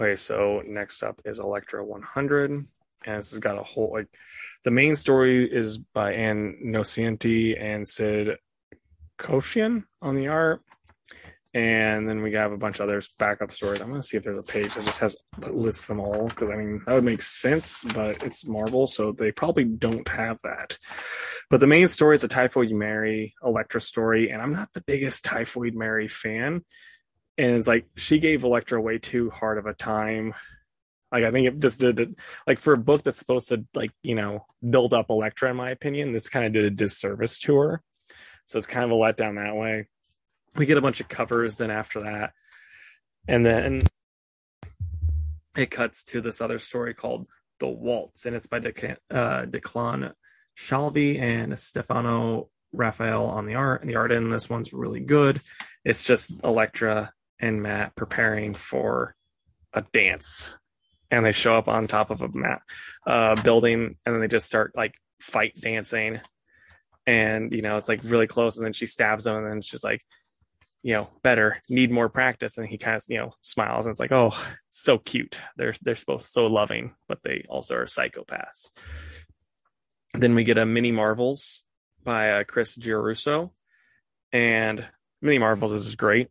[SPEAKER 2] Okay, so next up is Elektra 100, and this has got a whole like the main story is by Ann Nocienti and Sid Kotian on the art, and then we have a bunch of others backup stories. I'm gonna see if there's a page that just has that lists them all because I mean that would make sense, but it's Marvel, so they probably don't have that. But the main story is a Typhoid Mary Elektra story, and I'm not the biggest Typhoid Mary fan and it's like she gave Elektra way too hard of a time. Like I think it just did it, like for a book that's supposed to like you know build up Elektra, in my opinion, this kind of did a disservice to her. So it's kind of a letdown that way. We get a bunch of covers then after that, and then it cuts to this other story called The Waltz, and it's by uh, Declan Shalvey and Stefano Raffaele on the art. And the art in this one's really good. It's just Elektra and Matt preparing for a dance. And they show up on top of a mat, uh, building, and then they just start like fight dancing. And, you know, it's like really close. And then she stabs him, and then she's like, you know, better, need more practice. And he kind of, you know, smiles and it's like, oh, so cute. They're they're both so loving, but they also are psychopaths. Then we get a mini Marvels by uh, Chris Giarrusso, and mini Marvels is great,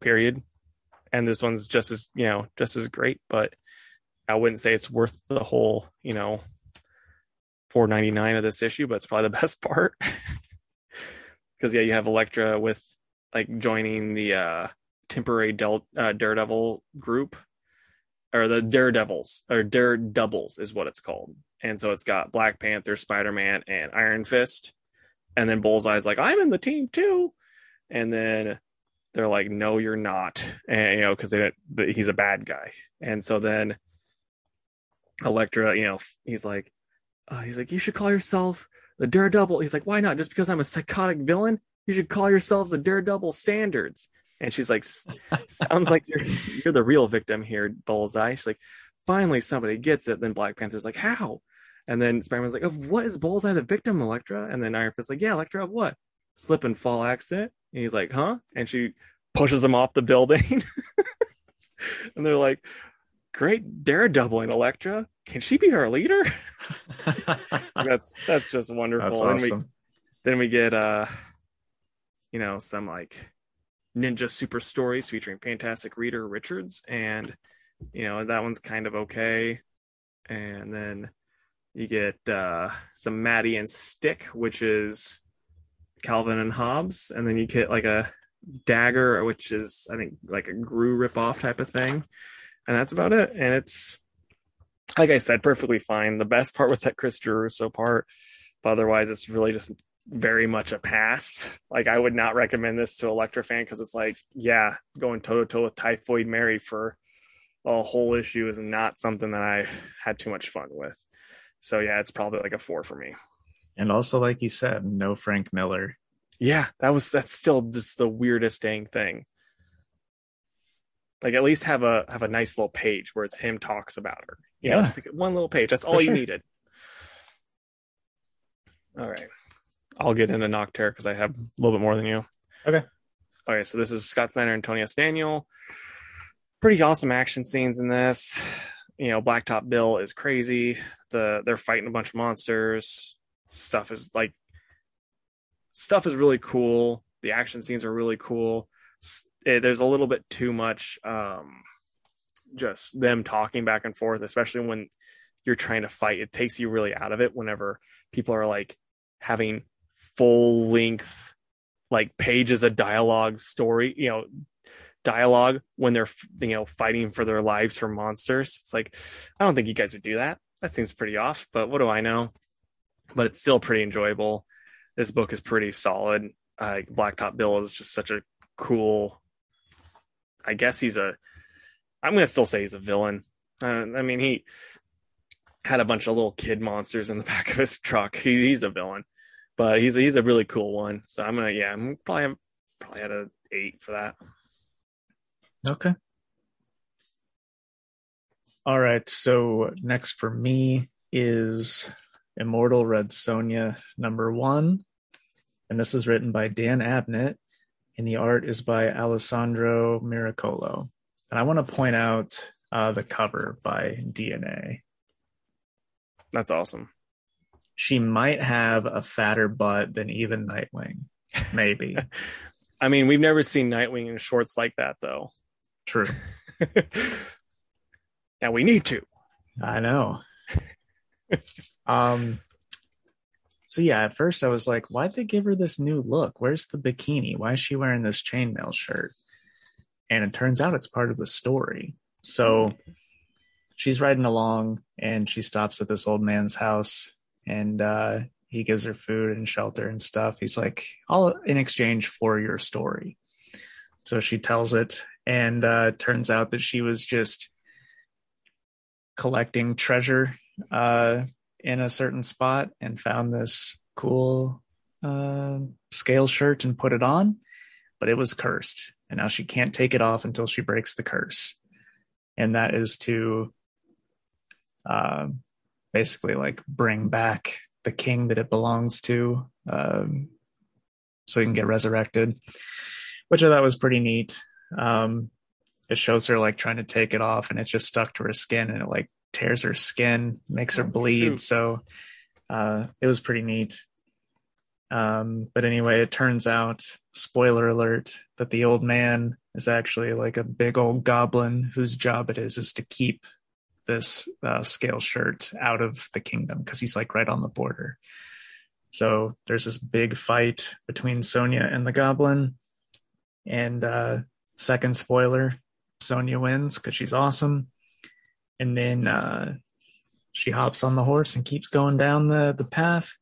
[SPEAKER 2] period. And this one's just as you know, just as great, but I wouldn't say it's worth the whole, you know, four ninety nine of this issue, but it's probably the best part. Because yeah, you have Elektra with like joining the uh temporary Del- uh, Daredevil group, or the Daredevils or dare doubles is what it's called. And so it's got Black Panther, Spider Man, and Iron Fist. And then Bullseye's like, I'm in the team too. And then they're like, No, you're not. And you know, because he's a bad guy. And so then Elektra, you know, he's like, uh, he's like, you should call yourself the Daredevil. He's like, why not? Just because I'm a psychotic villain, you should call yourselves the Daredevil Standards. And she's like, sounds like you're you're the real victim here, Bullseye. She's like, finally somebody gets it. Then Black Panther's like, how? And then Spider-Man's like, of what is Bullseye the victim, Elektra? And then Iron Fist's like, yeah, Elektra of what? Slip and fall accident. And he's like, huh? And she pushes him off the building. and they're like, great daredeviling Elektra. Can she be our leader? that's that's just wonderful.
[SPEAKER 1] That's
[SPEAKER 2] Then
[SPEAKER 1] awesome.
[SPEAKER 2] we then we get uh you know some like ninja super stories featuring fantastic reader Richards and you know that one's kind of okay. And then you get uh some Maddie and Stick, which is Calvin and Hobbes, and then you get like a dagger, which is I think like a Groo ripoff type of thing. And that's about it. And it's like I said, perfectly fine. The best part was that Chris Giarrusso part, but otherwise it's really just very much a pass. Like I would not recommend this to Elektra fan because it's like, yeah, going toe to toe with Typhoid Mary for a whole issue is not something that I had too much fun with. So yeah, it's probably like a four for me.
[SPEAKER 1] And also, like you said, no Frank Miller.
[SPEAKER 2] Yeah, that was that's still just the weirdest dang thing. Like at least have a have a nice little page where it's him talks about her. You know,
[SPEAKER 1] Yeah.
[SPEAKER 2] just like one little page. That's all
[SPEAKER 1] For
[SPEAKER 2] you
[SPEAKER 1] sure.
[SPEAKER 2] needed. All right. I'll get into Nocterra because I have a little bit more than you.
[SPEAKER 1] Okay.
[SPEAKER 2] Okay, so this is Scott Snyder and Tony S. Daniel. Pretty awesome action scenes in this. You know, Blacktop Bill is crazy. The they're fighting a bunch of monsters. Stuff is like stuff is really cool. The action scenes are really cool. S- eh, there's a little bit too much um just them talking back and forth, especially when you're trying to fight. It takes you really out of it whenever people are like having full length like pages of dialogue story, you know, dialogue when they're you know fighting for their lives from monsters. It's like I don't think you guys would do that. That seems pretty off, but what do I know? But it's still pretty enjoyable. This book is pretty solid. Uh, Blacktop Bill is just such a cool. I guess he's a. I'm gonna still say he's a villain. Uh, I mean, he had a bunch of little kid monsters in the back of his truck. He, he's a villain, but he's he's a really cool one. So I'm gonna yeah, I'm probably probably at a eight for that.
[SPEAKER 1] Okay. All right. So next for me is Immortal Red Sonja number one. And this is written by Dan Abnett, and the art is by Alessandro Miracolo. And I want to point out uh, the cover by DNA.
[SPEAKER 2] That's awesome.
[SPEAKER 1] She might have a fatter butt than even Nightwing. Maybe.
[SPEAKER 2] I mean, we've never seen Nightwing in shorts like that though.
[SPEAKER 1] True.
[SPEAKER 2] now we need to.
[SPEAKER 1] I know. um so yeah, at first I was like, why'd they give her this new look? Where's the bikini? Why is she wearing this chainmail shirt? And it turns out it's part of the story. So she's riding along and she stops at this old man's house and uh he gives her food and shelter and stuff. He's like, all in exchange for your story. So she tells it, and uh, turns out that she was just collecting treasure uh, in a certain spot and found this cool uh, scale shirt and put it on, but it was cursed. And now she can't take it off until she breaks the curse. And that is to uh, basically like bring back the king that it belongs to um, so he can get resurrected, which I thought was pretty neat. Um, it shows her like trying to take it off and it's just stuck to her skin and it like tears her skin, makes her
[SPEAKER 2] Oh,
[SPEAKER 1] bleed.
[SPEAKER 2] shoot.
[SPEAKER 1] So uh, it was pretty neat. Um, but anyway, it turns out, spoiler alert, that the old man is actually like a big old goblin whose job it is is to keep this uh, scale shirt out of the kingdom because he's like right on the border. So there's this big fight between Sonja and the goblin. And uh, second spoiler, Sonja wins because she's awesome. And then uh, she hops on the horse and keeps going down the, the path.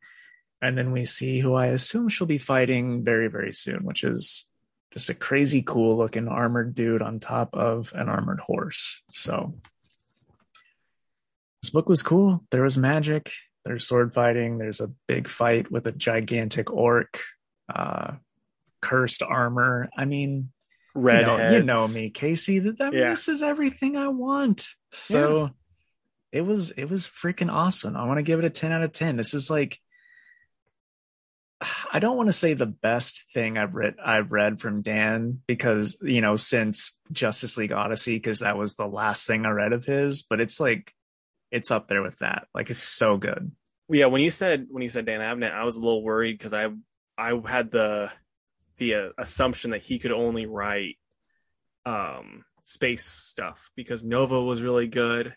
[SPEAKER 1] And then we see who I assume she'll be fighting very, very soon, which is just a crazy cool looking armored dude on top of an armored horse. So this book was cool. There was magic. There's sword fighting. There's a big fight with a gigantic orc. Uh, cursed armor. I mean,
[SPEAKER 2] Red
[SPEAKER 1] you know, you know me, Casey. That I mean,
[SPEAKER 2] Yeah.
[SPEAKER 1] this is everything I want. So it was it was freaking awesome. I want to give it a 10 out of 10. This is like I don't want to say the best thing I've read I've read from Dan because you know since Justice League Odyssey because that was the last thing I read of his, but it's like it's up there with that. Like it's so good.
[SPEAKER 2] Yeah, when you said when you said Dan Abnett, I was a little worried because I I had the the uh, assumption that he could only write um space stuff because Nova was really good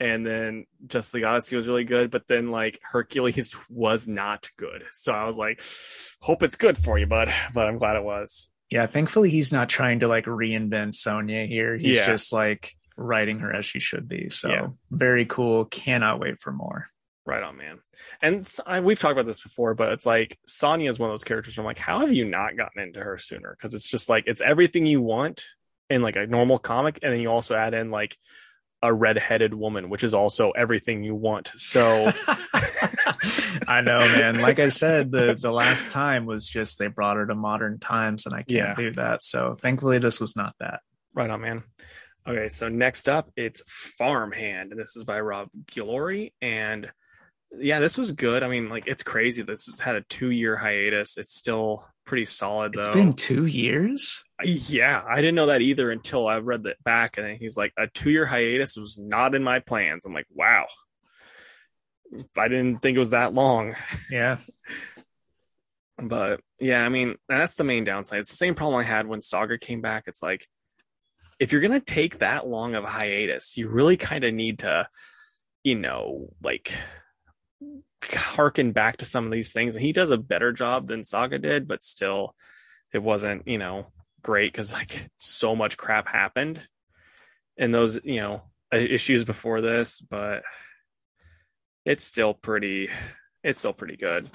[SPEAKER 2] and then Justice League Odyssey was really good, but then like Hercules was not good. So I was like, hope it's good for you, bud. But I'm glad it was.
[SPEAKER 1] Yeah, thankfully he's not trying to like reinvent Sonja here. He's
[SPEAKER 2] Yeah.
[SPEAKER 1] just like writing her as she should be. So
[SPEAKER 2] Yeah.
[SPEAKER 1] very cool. Cannot wait for more.
[SPEAKER 2] Right on, man. And I, we've talked about this before, but it's like Sonja is one of those characters. Where I'm like, how have you not gotten into her sooner? Because it's just like it's everything you want in like a normal comic, and then you also add in like a red-headed woman, which is also everything you want. So
[SPEAKER 1] I know, man. Like I said, the the last time was just they brought her to modern times, and I can't
[SPEAKER 2] Yeah.
[SPEAKER 1] do that. So thankfully, this was not that.
[SPEAKER 2] right on, man. Okay, so next up, it's Farmhand, and this is by Rob Guillory, and yeah, this was good. I mean, like it's crazy. This has had a two-year hiatus. It's still pretty solid though.
[SPEAKER 1] It's been two years.
[SPEAKER 2] Yeah, I didn't know that either until I read that back, and then he's like, "A two-year hiatus was not in my plans." I'm like, "Wow, I didn't think it was that long."
[SPEAKER 1] Yeah,
[SPEAKER 2] But yeah, I mean, that's the main downside. It's the same problem I had when Saga came back. It's like, if you're gonna take that long of a hiatus, you really kind of need to, you know, like harken back to some of these things. And he does a better job than Saga did, but still, it wasn't, you know, great because like so much crap happened in those, you know, issues before this. But it's still pretty, it's still pretty good.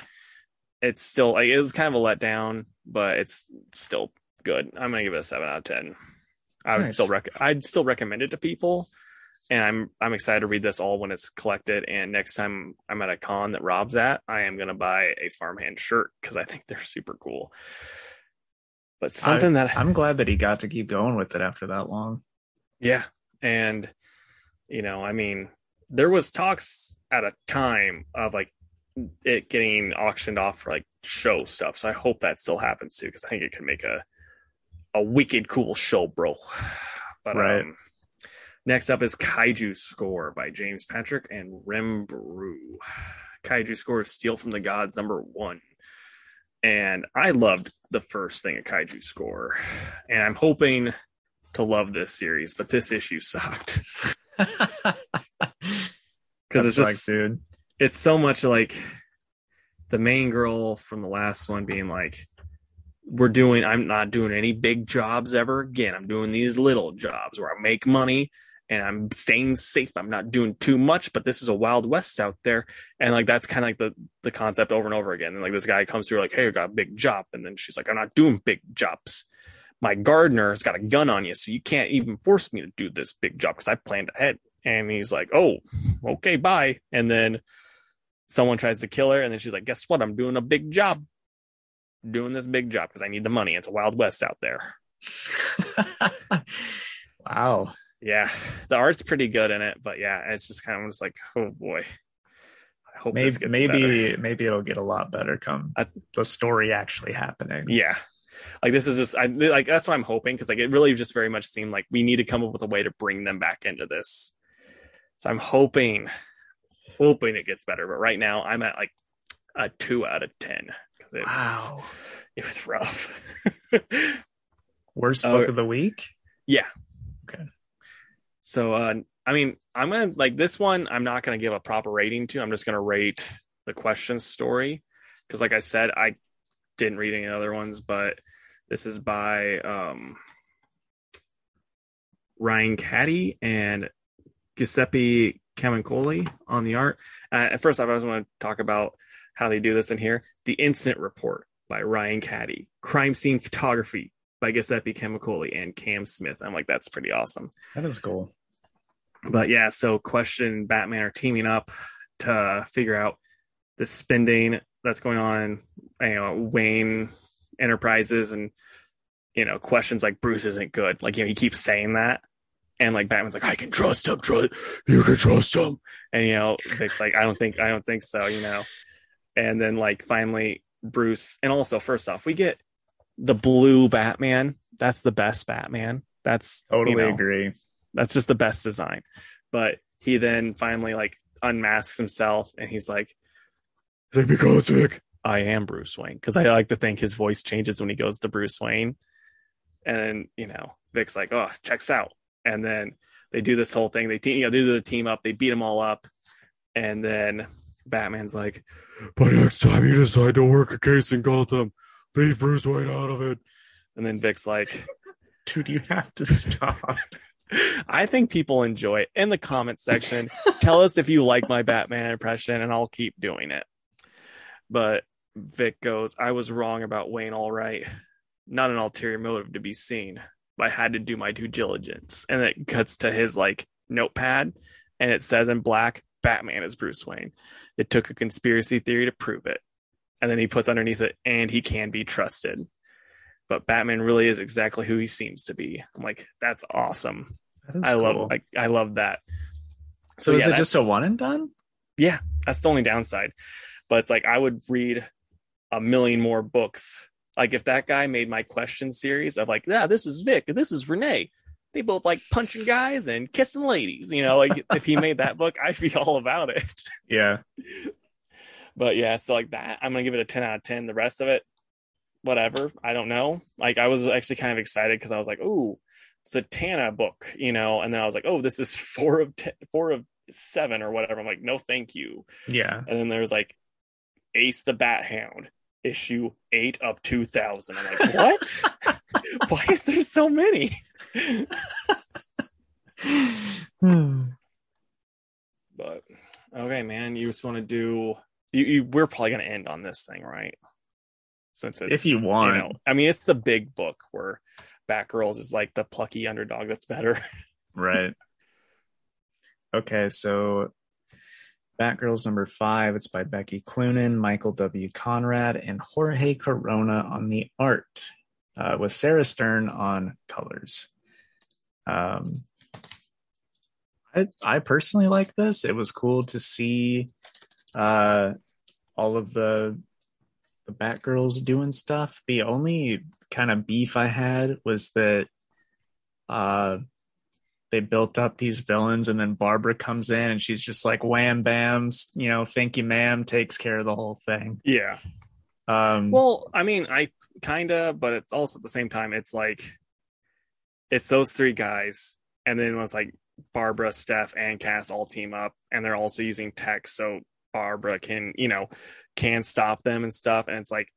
[SPEAKER 2] It's still it was kind of a letdown, but it's still good. I'm gonna give it a seven out of ten. I would
[SPEAKER 1] Nice.
[SPEAKER 2] still rec- I'd still recommend it to people, and I'm I'm excited to read this all when it's collected. And next time I'm at a con that Rob's at, I am gonna buy a farmhand shirt because I think they're super cool. But something that
[SPEAKER 1] I'm glad that he got to keep going with it after that long.
[SPEAKER 2] yeah, and you know, I mean, there was talks at a time of like it getting auctioned off for like show stuff. So I hope that still happens too, because I think it could make a a wicked cool show, bro. But
[SPEAKER 1] Right.
[SPEAKER 2] um, next up is Kaiju Score by James Patrick and Rem Broo. Kaiju Score is Steal from the Gods number one. And I loved the first thing of Kaiju Score. And I'm hoping to love this series, but this issue sucked. Because it's just
[SPEAKER 1] like, dude.
[SPEAKER 2] it's so much like the main girl from the last one being like we're doing i'm not doing any big jobs ever again. I'm doing these little jobs where i make money and i'm staying safe. I'm not doing too much but this is a wild west out there. And like that's kind of like the the concept over and over again. And like this guy comes through like hey i got a big job. And then she's like i'm not doing big jobs. My gardener's got a gun on you so you can't even force me to do this big job because i planned ahead. And he's like oh okay bye. And then someone tries to kill her and then she's like guess what? I'm doing a big job doing this big job because i need the money. It's a wild west out there.
[SPEAKER 1] Wow.
[SPEAKER 2] yeah. The art's pretty good in it but yeah it's just kind of just like oh boy. I hope
[SPEAKER 1] Maybe
[SPEAKER 2] this gets
[SPEAKER 1] maybe
[SPEAKER 2] better.
[SPEAKER 1] maybe it'll get a lot better come
[SPEAKER 2] I-
[SPEAKER 1] the story actually happening.
[SPEAKER 2] yeah. Like this is just i like that's what i'm hoping because like it really just very much seemed like we need to come up with a way to bring them back into this. So i'm hoping hoping it gets better but right now i'm at like a two out of ten it's,
[SPEAKER 1] Wow.
[SPEAKER 2] it was rough
[SPEAKER 1] Worst book of the week?
[SPEAKER 2] Yeah.
[SPEAKER 1] Okay.
[SPEAKER 2] So uh I mean, I'm gonna like this one, I'm not gonna give a proper rating to. I'm just gonna rate the question story. Because like I said, I didn't read any other ones, but this is by um Ryan Cady and Giuseppe Camuncoli on the art. Uh, at first I was want to talk about how they do this in here. The Incident Report by Ryan Cady. Crime Scene Photography by Giuseppe Camuncoli and Cam Smith. I'm like, that's pretty awesome.
[SPEAKER 1] That is cool.
[SPEAKER 2] but yeah, so Question Batman are teaming up to figure out the spending that's going on, you know, Wayne Enterprises and you know, questions like Bruce isn't good. Like, you know, he keeps saying that. And like Batman's like, I can trust him, trust you can trust him. And you know, Vic's like, I don't think I don't think so, you know. And then like finally Bruce and also first off, we get the blue Batman. That's the best Batman. That's
[SPEAKER 1] Totally
[SPEAKER 2] you know,
[SPEAKER 1] agree.
[SPEAKER 2] that's just the best design. But he then finally like unmasks himself and he's like, he's like because Vic, I am Bruce Wayne. Because I like to think his voice changes when he goes to Bruce Wayne. And then, you know, Vic's like, oh, checks out. And then they do this whole thing. They team, you know, they do the team up, they beat them all up. And then Batman's like, but next time you decide to work a case in Gotham, leave Bruce Wayne out of it. And then Vic's like,
[SPEAKER 1] Dude, you have to stop.
[SPEAKER 2] I think people enjoy it. In the comment section, tell us if you like my Batman impression, and I'll keep doing it. But Vic goes, I was wrong about Wayne, all right. Not an ulterior motive to be seen, but I had to do my due diligence. And it cuts to his like notepad, and it says in black, Batman is Bruce Wayne. It took a conspiracy theory to prove it. And then he puts underneath it, and he can be trusted. But Batman really is exactly who he seems to be. I'm like, that's awesome.
[SPEAKER 1] That
[SPEAKER 2] I love
[SPEAKER 1] cool.
[SPEAKER 2] like I love that.
[SPEAKER 1] So, is
[SPEAKER 2] yeah,
[SPEAKER 1] it just a one and done?
[SPEAKER 2] Yeah, that's the only downside. But it's like I would read a million more books. Like if that guy made my question series of like, yeah, this is Vic, this is Renee. They both like punching guys and kissing ladies. You know, like if he made that book, I'd be all about it.
[SPEAKER 1] Yeah.
[SPEAKER 2] But yeah, so like that, I'm gonna give it a 10 out of 10. The rest of it, whatever. I don't know. Like I was actually kind of excited because I was like, ooh, Satana book, you know, and then I was like, oh, this is four of ten, four of seven or whatever. I'm like, no, thank you.
[SPEAKER 1] Yeah.
[SPEAKER 2] And then there's like Ace the Bat Hound, issue eight of 2000. I'm like, what? Why is there so many?
[SPEAKER 1] Hmm.
[SPEAKER 2] But okay, man, you just want to do. You, you, we're probably gonna end on this thing, right? Since it's
[SPEAKER 1] If you want.
[SPEAKER 2] know, I mean, it's the big book where Batgirls is like the plucky underdog that's better.
[SPEAKER 1] right. Okay, so Batgirls number five. It's by Becky Cloonan, Michael W. Conrad, and Jorge Corona on the art, uh, with Sarah Stern on colors. Um, I I personally like this. It was cool to see uh, all of the the Batgirls doing stuff. The only kind of beef I had was that uh, they built up these villains, and then Barbara comes in and she's just like wham bams, you know, thank you, ma'am, takes care of the whole thing.
[SPEAKER 2] yeah.
[SPEAKER 1] Um,
[SPEAKER 2] Well, I mean, I kind of, but it's also at the same time, it's like it's those three guys, and then it's like Barbara, Steph, and Cass all team up, and they're also using tech, so Barbara can, you know, can stop them and stuff. And it's like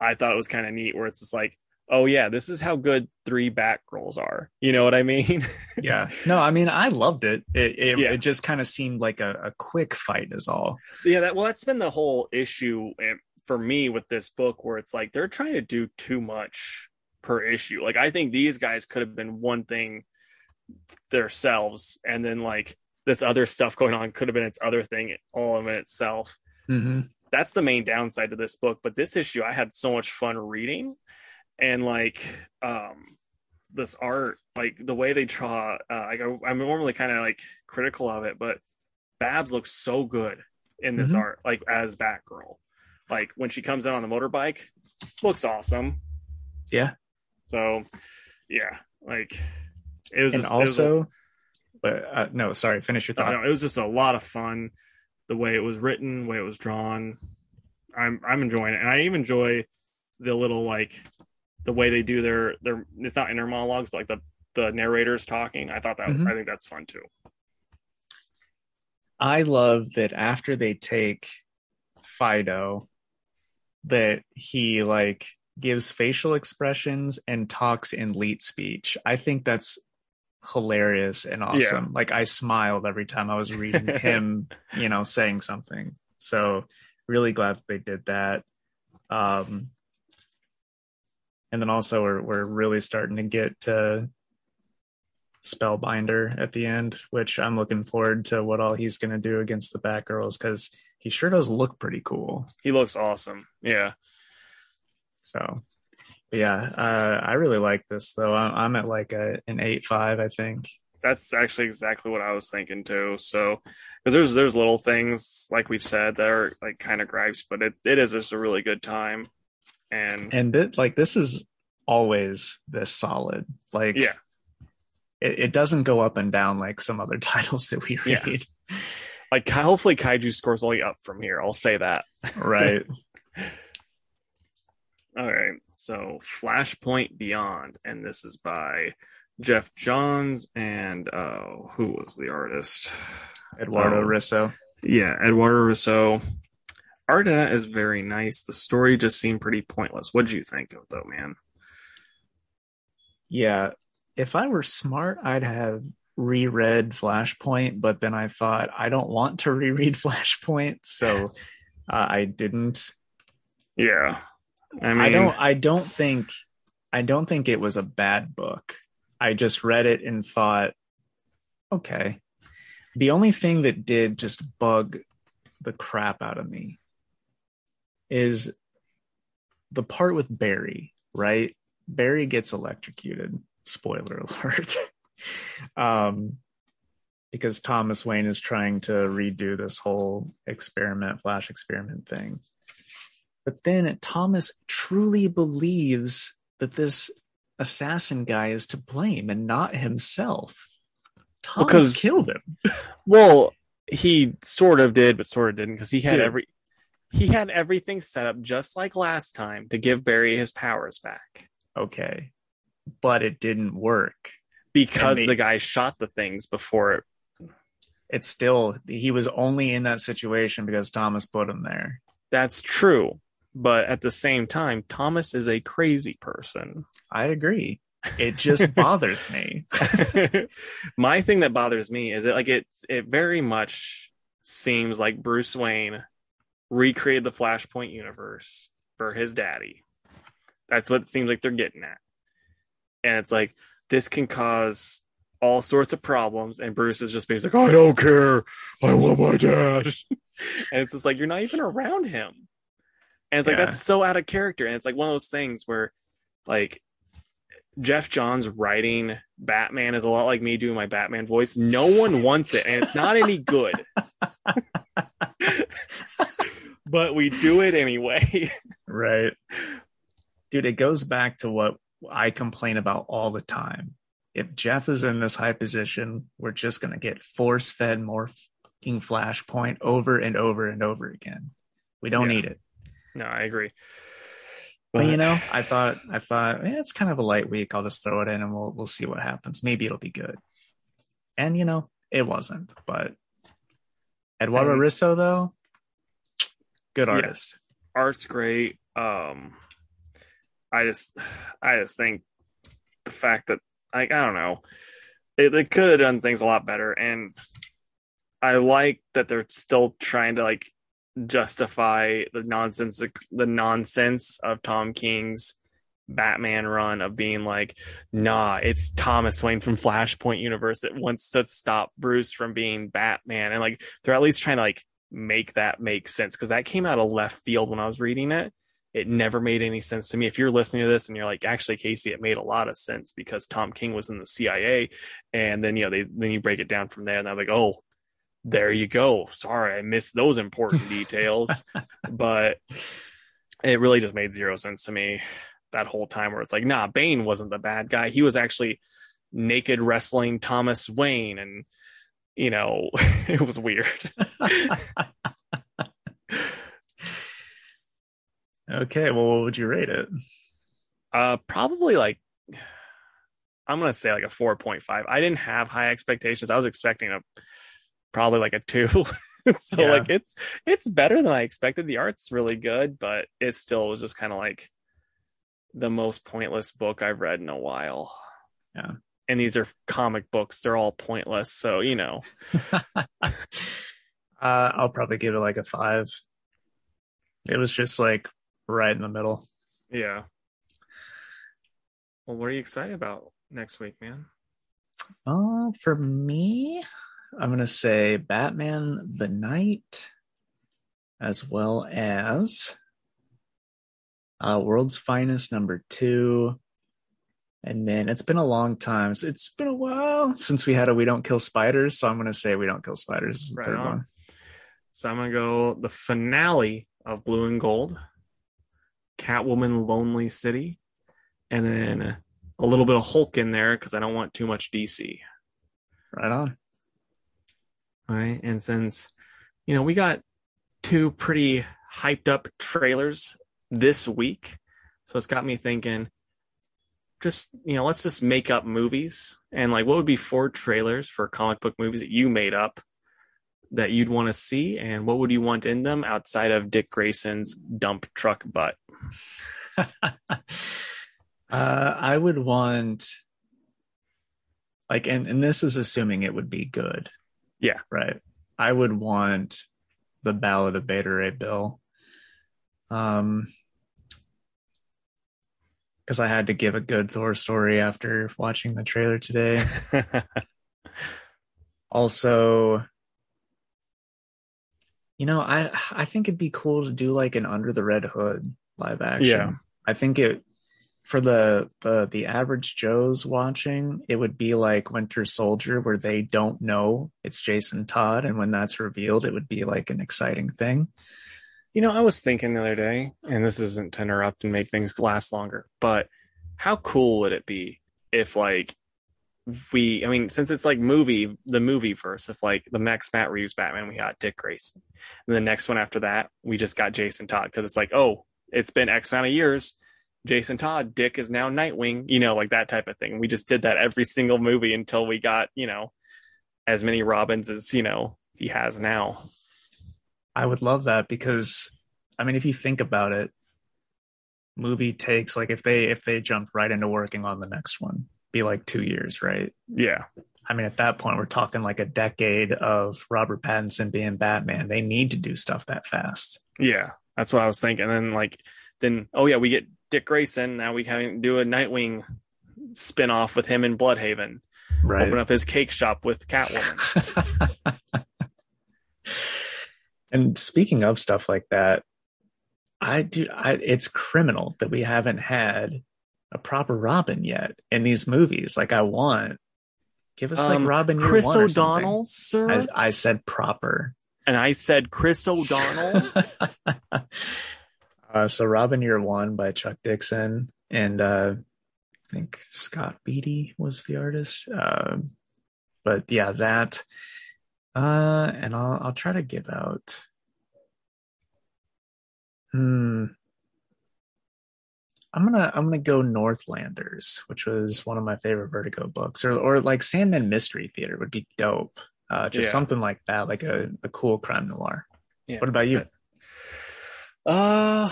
[SPEAKER 2] I thought it was kind of neat, where it's just like, oh yeah, this is how good three back Batgirls are. You know what I mean?
[SPEAKER 1] yeah, no, I mean, I loved it. It it,
[SPEAKER 2] Yeah.
[SPEAKER 1] it just kind of seemed like a, a quick fight, is all.
[SPEAKER 2] yeah that well that's been the whole issue eh, for me with this book where it's like they're trying to do too much per issue. Like i think these guys could have been one thing themselves and then like this other stuff going on could have been its other thing all in itself.
[SPEAKER 1] Mm-hmm.
[SPEAKER 2] that's the main downside to this book but this issue i had so much fun reading and like um this art like the way they draw uh like I, i'm normally kind of like critical of it but babs looks so good in this
[SPEAKER 1] Mhm.
[SPEAKER 2] art like as batgirl. Like when she comes out on the motorbike looks awesome.
[SPEAKER 1] Yeah,
[SPEAKER 2] so yeah like it was
[SPEAKER 1] and
[SPEAKER 2] just, it was a-
[SPEAKER 1] also, but uh, no, sorry, finish your thought.
[SPEAKER 2] don't it was just a lot of fun. The way it was written, the way it was drawn. I'm I'm enjoying it, and I even enjoy the little like the way they do their their. It's not inner monologues, but like the the narrators talking. I thought that
[SPEAKER 1] Mhm.
[SPEAKER 2] I think that's fun too.
[SPEAKER 1] I love that after they take Fido, that he like gives facial expressions and talks in leet speech. I think that's hilarious and awesome. Like I smiled every time I was reading him, you know, saying something. So really glad they did that. Um and then also we're we're really starting to get to spellbinder at the end, which I'm looking forward to what all he's going to do against the Batgirls because he sure does look pretty cool.
[SPEAKER 2] He looks awesome. Yeah.
[SPEAKER 1] So, yeah, uh, I really like this though. I'm, I'm at like a, an eight five, I think.
[SPEAKER 2] That's actually exactly what I was thinking too. So, because there's there's little things like we've said that are like kind of gripes, but it, it is just a really good time. And
[SPEAKER 1] And it, like this is always this solid. Like
[SPEAKER 2] yeah,
[SPEAKER 1] it, it doesn't go up and down like some other titles that we
[SPEAKER 2] Yeah.
[SPEAKER 1] read.
[SPEAKER 2] like hopefully Kaiju scores only up from here. I'll say that.
[SPEAKER 1] Right.
[SPEAKER 2] All right. So Flashpoint Beyond, and this is by Geoff Johns and uh who was the artist?
[SPEAKER 1] Eduardo
[SPEAKER 2] Oh.
[SPEAKER 1] Risso.
[SPEAKER 2] Yeah, Eduardo Risso. Art in it is very nice. The story just seemed pretty pointless. What'd you think of it, though, man?
[SPEAKER 1] Yeah. If I were smart, I'd have reread Flashpoint, but then I thought I don't want to reread Flashpoint, so uh, I didn't.
[SPEAKER 2] Yeah. I mean
[SPEAKER 1] I don't I don't think I don't think it was a bad book. I just read it and thought, okay. The only thing that did just bug the crap out of me is the part with Barry, right? Barry gets electrocuted. Spoiler alert. um because Thomas Wayne is trying to redo this whole experiment, flash experiment thing. But then Thomas truly believes that this assassin guy is to blame and not himself. Thomas
[SPEAKER 2] Because-
[SPEAKER 1] killed him.
[SPEAKER 2] Well, he sort of did, but sort of didn't because he had
[SPEAKER 1] Dude.
[SPEAKER 2] every he had everything set up just like last time to give Barry his powers back
[SPEAKER 1] Okay. But it didn't work.
[SPEAKER 2] because
[SPEAKER 1] they-
[SPEAKER 2] the guy shot the things before it.
[SPEAKER 1] It's still, he was only in that situation because Thomas put him there.
[SPEAKER 2] That's true, but at the same time, Thomas is a crazy person.
[SPEAKER 1] I agree. It just bothers me.
[SPEAKER 2] My thing that bothers me is it like it it very much seems like Bruce Wayne recreated the Flashpoint universe for his daddy. That's what it seems like they're getting at. And it's like this can cause all sorts of problems and Bruce is just basically like, I don't care. I want my dad. and it's just like you're not even around him. And it's like
[SPEAKER 1] Yeah.
[SPEAKER 2] that's so out of character. And it's like one of those things where like Geoff Johns writing Batman is a lot like me doing my Batman voice. No one wants it, and it's not any good. but we do it anyway.
[SPEAKER 1] right. Dude, it goes back to what I complain about all the time. If Geoff is in this high position, we're just going to get force fed more fucking flashpoint over and over and over again. We don't
[SPEAKER 2] Yeah.
[SPEAKER 1] need it.
[SPEAKER 2] No, I agree.
[SPEAKER 1] But you know, I thought I thought eh, it's kind of a light week. I'll just throw it in and we'll we'll see what happens. Maybe it'll be good. And you know, it wasn't. But Eduardo
[SPEAKER 2] And-
[SPEAKER 1] Risso though, good
[SPEAKER 2] Yeah.
[SPEAKER 1] artist.
[SPEAKER 2] art's great. Um, I just, I just think the fact that like I don't know, it, they could have done things a lot better, and I like that they're still trying to like justify the nonsense, the nonsense of Tom King's Batman run of being like, nah, it's Thomas Wayne from Flashpoint universe that wants to stop Bruce from being Batman, and like they're at least trying to like make that make sense because that came out of left field when I was reading it. It never made any sense to me. If you're listening to this and you're like, actually, Casey, it made a lot of sense because Tom King was in the CIA, and then you know they then you break it down from there, and I'm like, oh, there you go. Sorry, I missed those important details, but it really just made zero sense to me that whole time. Where it's like, nah, Bane wasn't the bad guy. He was actually naked wrestling Thomas Wayne, and you know, it was weird.
[SPEAKER 1] okay, well, what would you rate it?
[SPEAKER 2] Uh, probably like I'm gonna say like a 4.5. I didn't have high expectations. I was expecting a probably like a two. so
[SPEAKER 1] Yeah.
[SPEAKER 2] like it's it's better than I expected. The art's really good, but it still was just kind of like the most pointless book I've read in a while.
[SPEAKER 1] Yeah.
[SPEAKER 2] And these are comic books; they're all pointless. So you know,
[SPEAKER 1] uh, I'll probably give it like a five. It was just like right in the middle.
[SPEAKER 2] yeah. Well, what are you excited about next week, man?
[SPEAKER 1] Uh, for me, I'm gonna say Batman the Knight, as well as uh, World's Finest number two. And then it's been a long time. So it's been a while since we had a We Don't Kill Spiders. So I'm going to say We Don't Kill Spiders is the
[SPEAKER 2] Right
[SPEAKER 1] third
[SPEAKER 2] on.
[SPEAKER 1] one.
[SPEAKER 2] So I'm gonna go the finale of Blue and Gold, Catwoman, Lonely City, and then a little bit of Hulk in there because I don't want too much DC.
[SPEAKER 1] Right on.
[SPEAKER 2] Right. And since, you know, we got two pretty hyped up trailers this week. So it's got me thinking, just, you know, let's just make up movies. And like, what would be four trailers for comic book movies that you made up that you'd want to see? And what would you want in them outside of Dick Grayson's dump truck butt?
[SPEAKER 1] uh, I would want like, and, and this is assuming it would be good.
[SPEAKER 2] Yeah.
[SPEAKER 1] Right. I would want the Ballad of Beta Ray Bill. Um, because I had to give a good Thor story after watching the trailer today. also, you know, I I think it'd be cool to do like an Under the Red Hood live action.
[SPEAKER 2] Yeah.
[SPEAKER 1] I think it for the the the average Joe's watching, it would be like Winter Soldier, where they don't know it's Jason Todd, and when that's revealed, it would be like an exciting thing.
[SPEAKER 2] You know, I was thinking the other day, and this isn't to interrupt and make things last longer, but how cool would it be if, like, we, I mean, since it's like movie, the movie verse, if like the next Matt Reeves Batman, we got Dick Grayson. And the next one after that, we just got Jason Todd because it's like, oh, it's been X amount of years. Jason Todd, Dick is now Nightwing, you know, like that type of thing. We just did that every single movie until we got, you know, as many Robins as, you know, he has now.
[SPEAKER 1] I would love that because I mean if you think about it, movie takes like if they if they jump right into working on the next one, be like two years, right?
[SPEAKER 2] Yeah.
[SPEAKER 1] I mean at that point we're talking like a decade of Robert Pattinson being Batman. They need to do stuff that fast.
[SPEAKER 2] Yeah. That's what I was thinking. And then like then oh yeah, we get Dick Grayson. Now we can do a Nightwing spin off with him in Blüdhaven.
[SPEAKER 1] Right.
[SPEAKER 2] Open up his cake shop with Catwoman.
[SPEAKER 1] and speaking of stuff like that, I do. I, it's criminal that we haven't had a proper Robin yet in these movies. Like I want, give us
[SPEAKER 2] Um,
[SPEAKER 1] like Robin
[SPEAKER 2] Chris. O'Donnell, sir.
[SPEAKER 1] I, I said proper.
[SPEAKER 2] and I said Chris O'Donnell.
[SPEAKER 1] uh, so Robin Year One by Chuck Dixon and uh, I think Scott Beatty was the artist. Uh, but yeah, that. Uh, and I'll I'll try to give out. Hmm. I'm gonna I'm gonna go Northlanders, which was one of my favorite Vertigo books, or or like Sandman Mystery Theater would be dope. Uh, just
[SPEAKER 2] Yeah.
[SPEAKER 1] something like that, like a, a cool crime noir.
[SPEAKER 2] Yeah.
[SPEAKER 1] What about you?
[SPEAKER 2] Uh,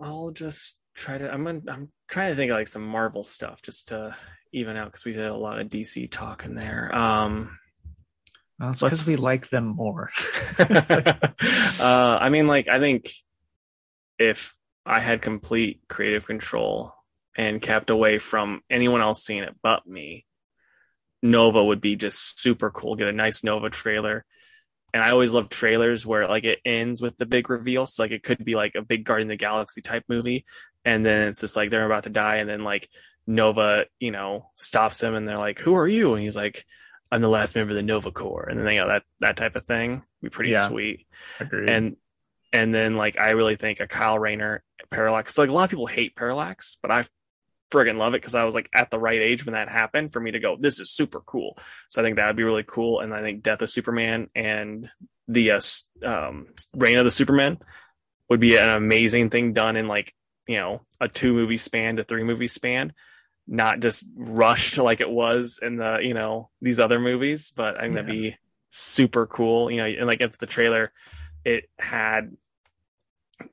[SPEAKER 2] I'll just try to. I'm gonna, I'm trying to think of like some Marvel stuff just to even out because we did a lot of DC talk in there. Um,
[SPEAKER 1] Well, it's because we like them more.
[SPEAKER 2] uh, I mean, like I think if I had complete creative control and kept away from anyone else seeing it but me, Nova would be just super cool. Get a nice Nova trailer. And I always love trailers where like it ends with the big reveal. So like it could be like a big Guardian of the Galaxy type movie. And then it's just like they're about to die. And then like Nova, you know, stops him and they're like, Who are you? And he's like, I'm the last member of the Nova Corps. And then they got that that type of thing. Be pretty
[SPEAKER 1] Yeah.
[SPEAKER 2] sweet
[SPEAKER 1] Agreed.
[SPEAKER 2] and and then like I really think a Kyle Rayner Parallax. So, like a lot of people hate Parallax, but I friggin' love it because I was like at the right age when that happened for me to go. This is super cool. So I think that would be really cool. And I think Death of Superman and the uh, um, Reign of the Superman would be an amazing thing done in like you know a two movie span to three movie span. Not just rushed like it was in the you know these other movies, but I think that'd be super cool. You know, and like if the trailer it had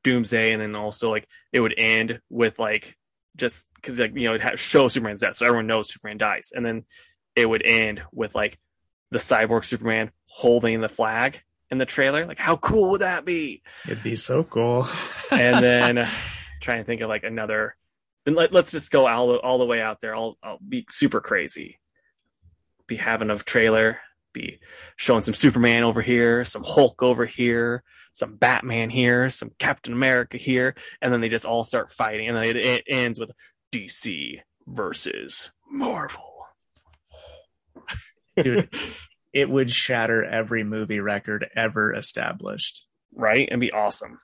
[SPEAKER 2] Doomsday, and then also like it would end with like just because like you know it had show Superman's death, so everyone knows Superman dies, and then it would end with like the cyborg Superman holding the flag in the trailer. Like, how cool would that be?
[SPEAKER 1] It'd be so cool.
[SPEAKER 2] And then uh, trying to think of like another. Then let, let's just go all the, all the way out there. I'll I'll be super crazy. be having a trailer, be showing some Superman over here, some Hulk over here, some Batman here, some Captain America here, and then they just all start fighting, and then it, it ends with DC versus Marvel.
[SPEAKER 1] Dude, it would shatter every movie record ever established.
[SPEAKER 2] right? And be awesome.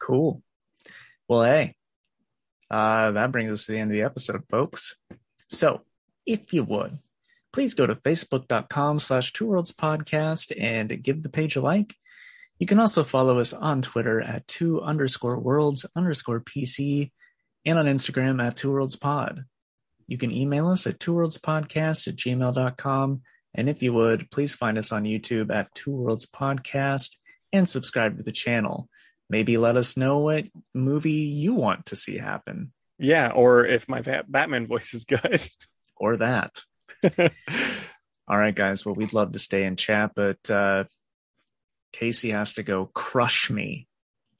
[SPEAKER 1] Cool. Well, hey, uh, that brings us to the end of the episode, folks. So, if you would, please go to facebook.com slash two worlds podcast and give the page a like. You can also follow us on Twitter at two underscore worlds underscore PC and on Instagram at two worlds pod. You can email us at two worlds podcast at gmail.com. And if you would, please find us on YouTube at two worlds podcast and subscribe to the channel. Maybe let us know what movie you want to see happen
[SPEAKER 2] Yeah, or if my Batman voice is good.
[SPEAKER 1] or that. All right, guys. Well, we'd love to stay and chat, but uh, Casey has to go crush me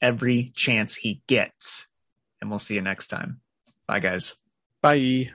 [SPEAKER 1] every chance he gets. And we'll see you next time. Bye, guys.
[SPEAKER 2] Bye.